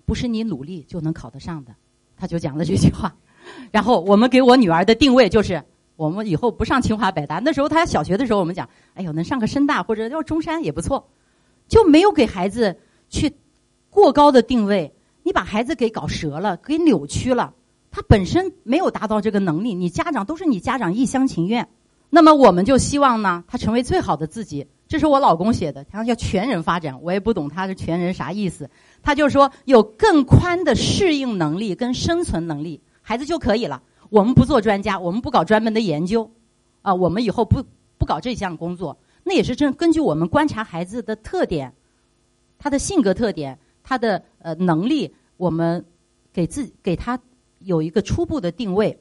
不是你努力就能考得上的。”他就讲了这句话。然后我们给我女儿的定位就是，我们以后不上清华北大。那时候她小学的时候，我们讲：“哎呦，能上个深大或者要中山也不错。”就没有给孩子去过高的定位。你把孩子给搞折了，给扭曲了，他本身没有达到这个能力，你家长都是你家长一厢情愿。那么我们就希望呢，他成为最好的自己。这是我老公写的，他叫全人发展，我也不懂他是全人啥意思。他就说有更宽的适应能力跟生存能力，孩子就可以了。我们不做专家，我们不搞专门的研究，啊，我们以后不不搞这项工作。那也是正根据我们观察孩子的特点，他的性格特点，他的呃能力。我们给自给他有一个初步的定位，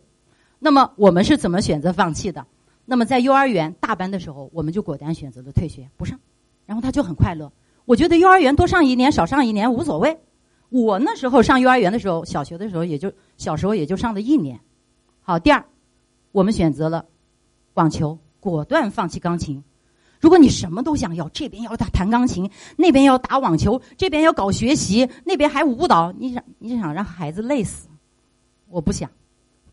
那么我们是怎么选择放弃的？那么在幼儿园大班的时候，我们就果断选择了退学不上，然后他就很快乐。我觉得幼儿园多上一年少上一年无所谓。我那时候上幼儿园的时候，小学的时候也就小时候也就上了一年。好，第二，我们选择了网球，果断放弃钢琴。如果你什么都想要，这边要打弹钢琴，那边要打网球，这边要搞学习，那边还舞蹈，你想你想让孩子累死？我不想，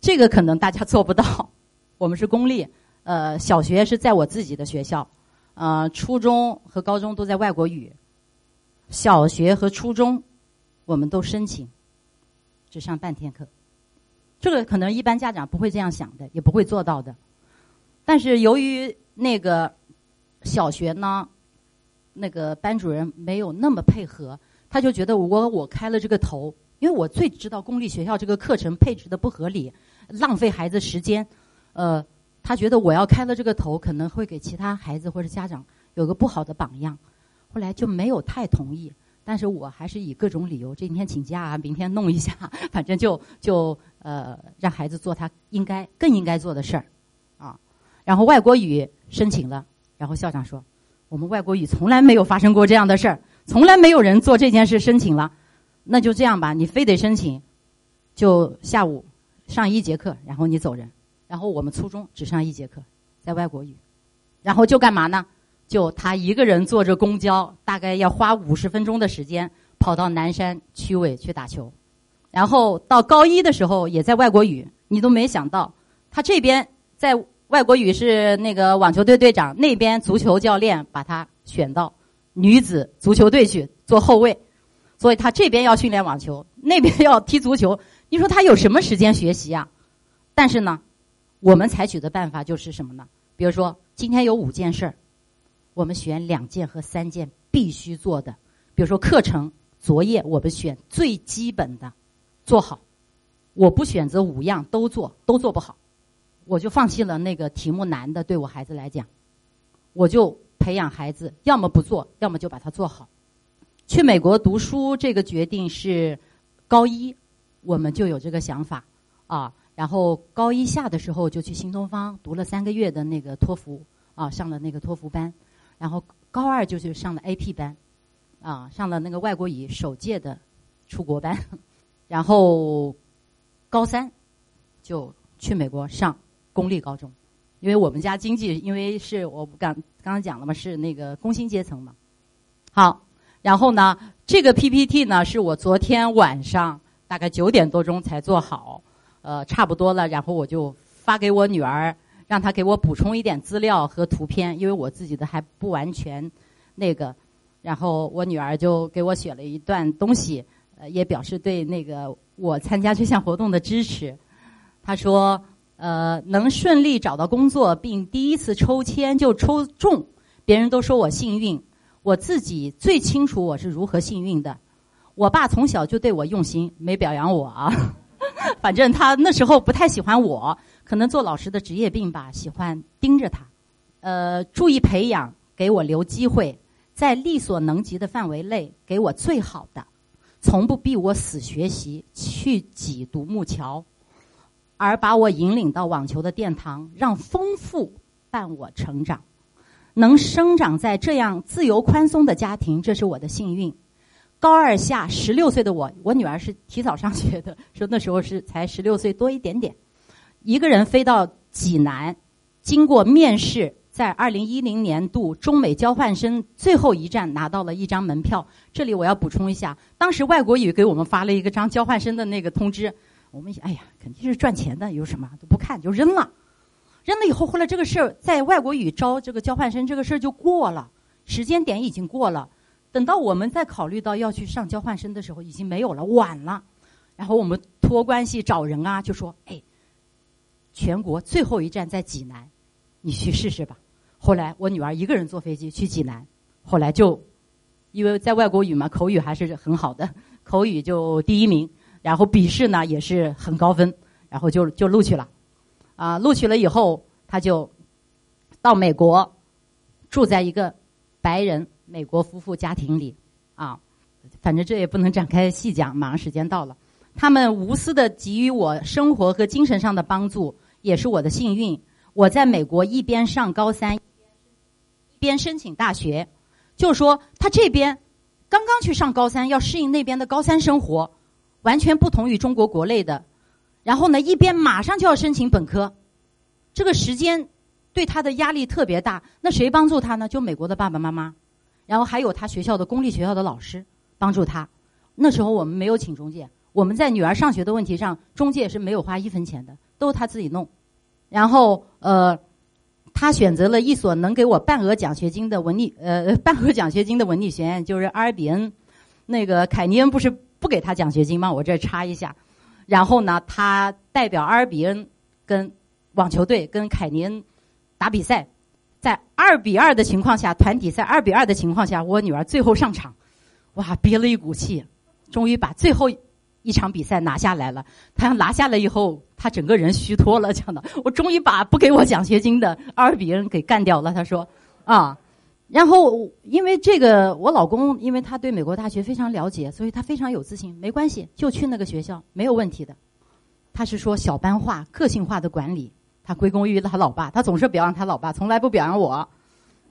这个可能大家做不到。我们是公立，呃，小学是在我自己的学校，呃，初中和高中都在外国语，小学和初中。我们都申请，只上半天课，这个可能一般家长不会这样想的，也不会做到的。但是由于那个小学呢，那个班主任没有那么配合，他就觉得我我开了这个头，因为我最知道公立学校这个课程配置的不合理，浪费孩子时间。呃，他觉得我要开了这个头，可能会给其他孩子或者家长有个不好的榜样，后来就没有太同意。但是我还是以各种理由，今天请假啊，明天弄一下，反正就就呃让孩子做他应该更应该做的事儿，啊，然后外国语申请了，然后校长说，我们外国语从来没有发生过这样的事儿，从来没有人做这件事申请了，那就这样吧，你非得申请，就下午上一节课，然后你走人，然后我们初中只上一节课，在外国语，然后就干嘛呢？就他一个人坐着公交，大概要花五十分钟的时间跑到南山区委去打球，然后到高一的时候也在外国语，你都没想到他这边在外国语是那个网球队队长，那边足球教练把他选到女子足球队去做后卫，所以他这边要训练网球，那边要踢足球，你说他有什么时间学习啊？但是呢，我们采取的办法就是什么呢？比如说今天有五件事儿。我们选两件和三件必须做的，比如说课程作业，我们选最基本的做好。我不选择五样都做，都做不好，我就放弃了那个题目难的。对我孩子来讲，我就培养孩子，要么不做，要么就把它做好。去美国读书这个决定是高一，我们就有这个想法啊。然后高一下的时候就去新东方读了三个月的那个托福啊，上了那个托福班。然后高二就去上了 AP 班，啊，上了那个外国语首届的出国班，然后高三就去美国上公立高中，因为我们家经济，因为是我刚刚刚讲了嘛，是那个工薪阶层嘛。好，然后呢，这个 PPT 呢是我昨天晚上大概九点多钟才做好，呃，差不多了，然后我就发给我女儿。让她给我补充一点资料和图片，因为我自己的还不完全那个。然后我女儿就给我写了一段东西，呃，也表示对那个我参加这项活动的支持。她说：“呃，能顺利找到工作，并第一次抽签就抽中，别人都说我幸运，我自己最清楚我是如何幸运的。我爸从小就对我用心，没表扬我啊，反正他那时候不太喜欢我。”可能做老师的职业病吧，喜欢盯着他，呃，注意培养，给我留机会，在力所能及的范围内给我最好的，从不逼我死学习去挤独木桥，而把我引领到网球的殿堂，让丰富伴我成长，能生长在这样自由宽松的家庭，这是我的幸运。高二下十六岁的我，我女儿是提早上学的，说那时候是才十六岁多一点点。一个人飞到济南，经过面试，在二零一零年度中美交换生最后一站拿到了一张门票。这里我要补充一下，当时外国语给我们发了一个张交换生的那个通知，我们哎呀，肯定是赚钱的，有什么都不看就扔了。扔了以后，后来这个事儿在外国语招这个交换生这个事儿就过了，时间点已经过了。等到我们再考虑到要去上交换生的时候，已经没有了，晚了。然后我们托关系找人啊，就说哎。全国最后一站在济南，你去试试吧。后来我女儿一个人坐飞机去济南，后来就因为在外国语嘛，口语还是很好的，口语就第一名。然后笔试呢也是很高分，然后就就录取了。啊，录取了以后，他就到美国住在一个白人美国夫妇家庭里。啊，反正这也不能展开细讲，马上时间到了。他们无私的给予我生活和精神上的帮助。也是我的幸运，我在美国一边上高三，边申请大学，就是说他这边刚刚去上高三，要适应那边的高三生活，完全不同于中国国内的。然后呢，一边马上就要申请本科，这个时间对他的压力特别大。那谁帮助他呢？就美国的爸爸妈妈，然后还有他学校的公立学校的老师帮助他。那时候我们没有请中介，我们在女儿上学的问题上，中介是没有花一分钱的，都是他自己弄。然后呃，他选择了一所能给我半额奖学金的文理呃 半额奖学金的文理学院，就是阿尔比恩。那个凯尼恩不是不给他奖学金吗？我这插一下。然后呢，他代表阿尔比恩跟网球队跟凯尼恩打比赛，在二比二的情况下，团体赛二比二的情况下，我女儿最后上场，哇，憋了一股气，终于把最后一场比赛拿下来了。他拿下来以后，她整个人虚脱了，讲的，我终于把不给我奖学金的阿尔比恩给干掉了。她说，啊。然后，因为这个，我老公因为他对美国大学非常了解，所以他非常有自信。没关系，就去那个学校，没有问题的。他是说小班化、个性化的管理，他归功于他老爸。他总是表扬他老爸，从来不表扬我。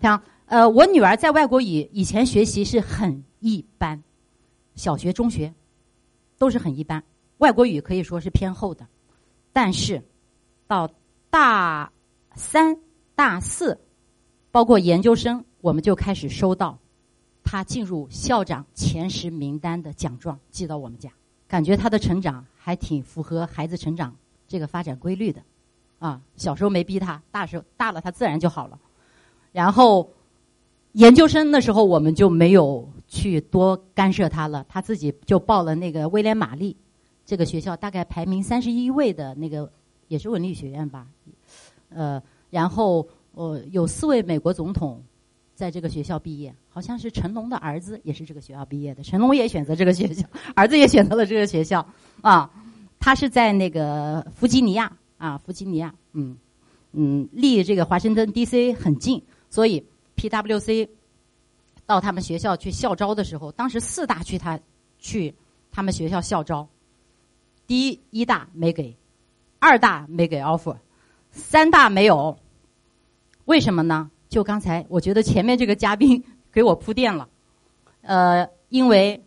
像呃，我女儿在外国语以前学习是很一般，小学、中学都是很一般。外国语可以说是偏后的，但是到大三、大四，包括研究生。我们就开始收到他进入校长前十名单的奖状寄到我们家，感觉他的成长还挺符合孩子成长这个发展规律的，啊，小时候没逼他，大时候大了他自然就好了。然后研究生的时候我们就没有去多干涉他了，他自己就报了那个威廉玛丽这个学校，大概排名三十一位的那个也是文理学院吧，呃，然后呃有四位美国总统。在这个学校毕业，好像是成龙的儿子也是这个学校毕业的。成龙也选择这个学校，儿子也选择了这个学校啊。他是在那个弗吉尼亚啊，弗吉尼亚，嗯嗯，离这个华盛顿 D.C. 很近，所以 P.W.C. 到他们学校去校招的时候，当时四大去他去他们学校校招，第一一大没给，二大没给 offer，三大没有，为什么呢？就刚才，我觉得前面这个嘉宾 给我铺垫了，呃，因为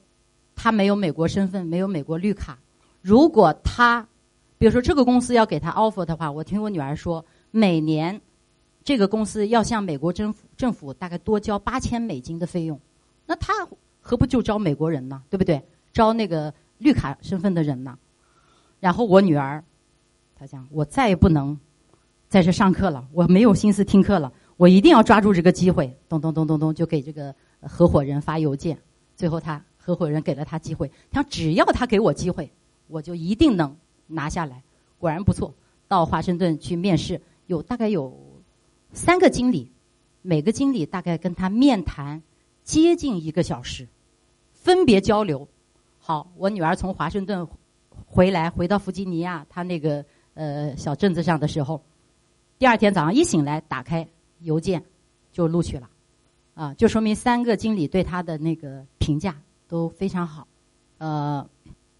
他没有美国身份，没有美国绿卡。如果他，比如说这个公司要给他 offer 的话，我听我女儿说，每年这个公司要向美国政府政府大概多交八千美金的费用，那他何不就招美国人呢？对不对？招那个绿卡身份的人呢？然后我女儿，她讲，我再也不能在这上课了，我没有心思听课了。我一定要抓住这个机会，咚咚咚咚咚，就给这个合伙人发邮件。最后，他合伙人给了他机会，他只要他给我机会，我就一定能拿下来。果然不错，到华盛顿去面试，有大概有三个经理，每个经理大概跟他面谈接近一个小时，分别交流。好，我女儿从华盛顿回来，回到弗吉尼亚她那个呃小镇子上的时候，第二天早上一醒来，打开。邮件就录取了，啊，就说明三个经理对她的那个评价都非常好。呃，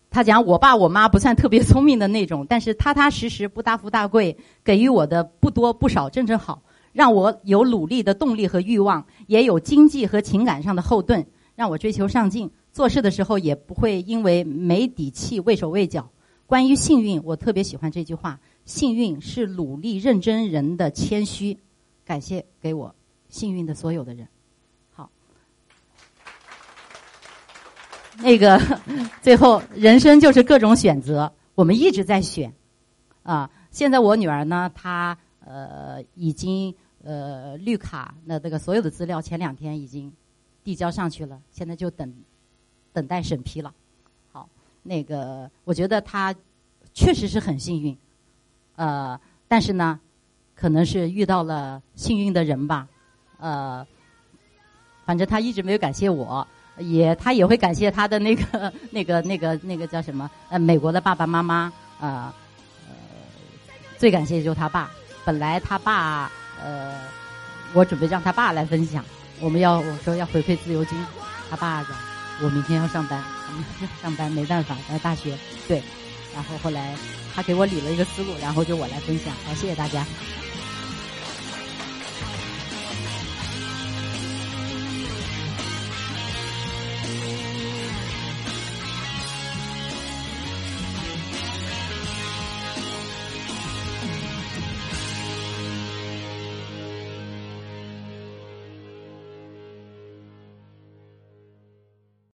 他讲我爸我妈不算特别聪明的那种，但是踏踏实实不大富大贵，给予我的不多不少正正好，让我有努力的动力和欲望，也有经济和情感上的后盾，让我追求上进，做事的时候也不会因为没底气畏手畏脚。关于幸运，我特别喜欢这句话：幸运是努力认真人的谦虚。感谢给我幸运的所有的人。那个最后人生就是各种选择，我们一直在选啊。现在我女儿呢，她呃已经呃绿卡那这个所有的资料前两天已经递交上去了，现在就等等待审批了。好，那个我觉得她确实是很幸运，呃，但是呢。可能是遇到了幸运的人吧，呃，反正他一直没有感谢我，也他也会感谢他的那个 那个那个那个叫什么呃美国的爸爸妈妈啊，呃，最感谢就是他爸。本来他爸呃，我准备让他爸来分享，我们要我说要回馈自由军，他爸讲我明天要上班，上班没办法在大学对，然后后来他给我理了一个思路，然后就我来分享，好谢谢大家。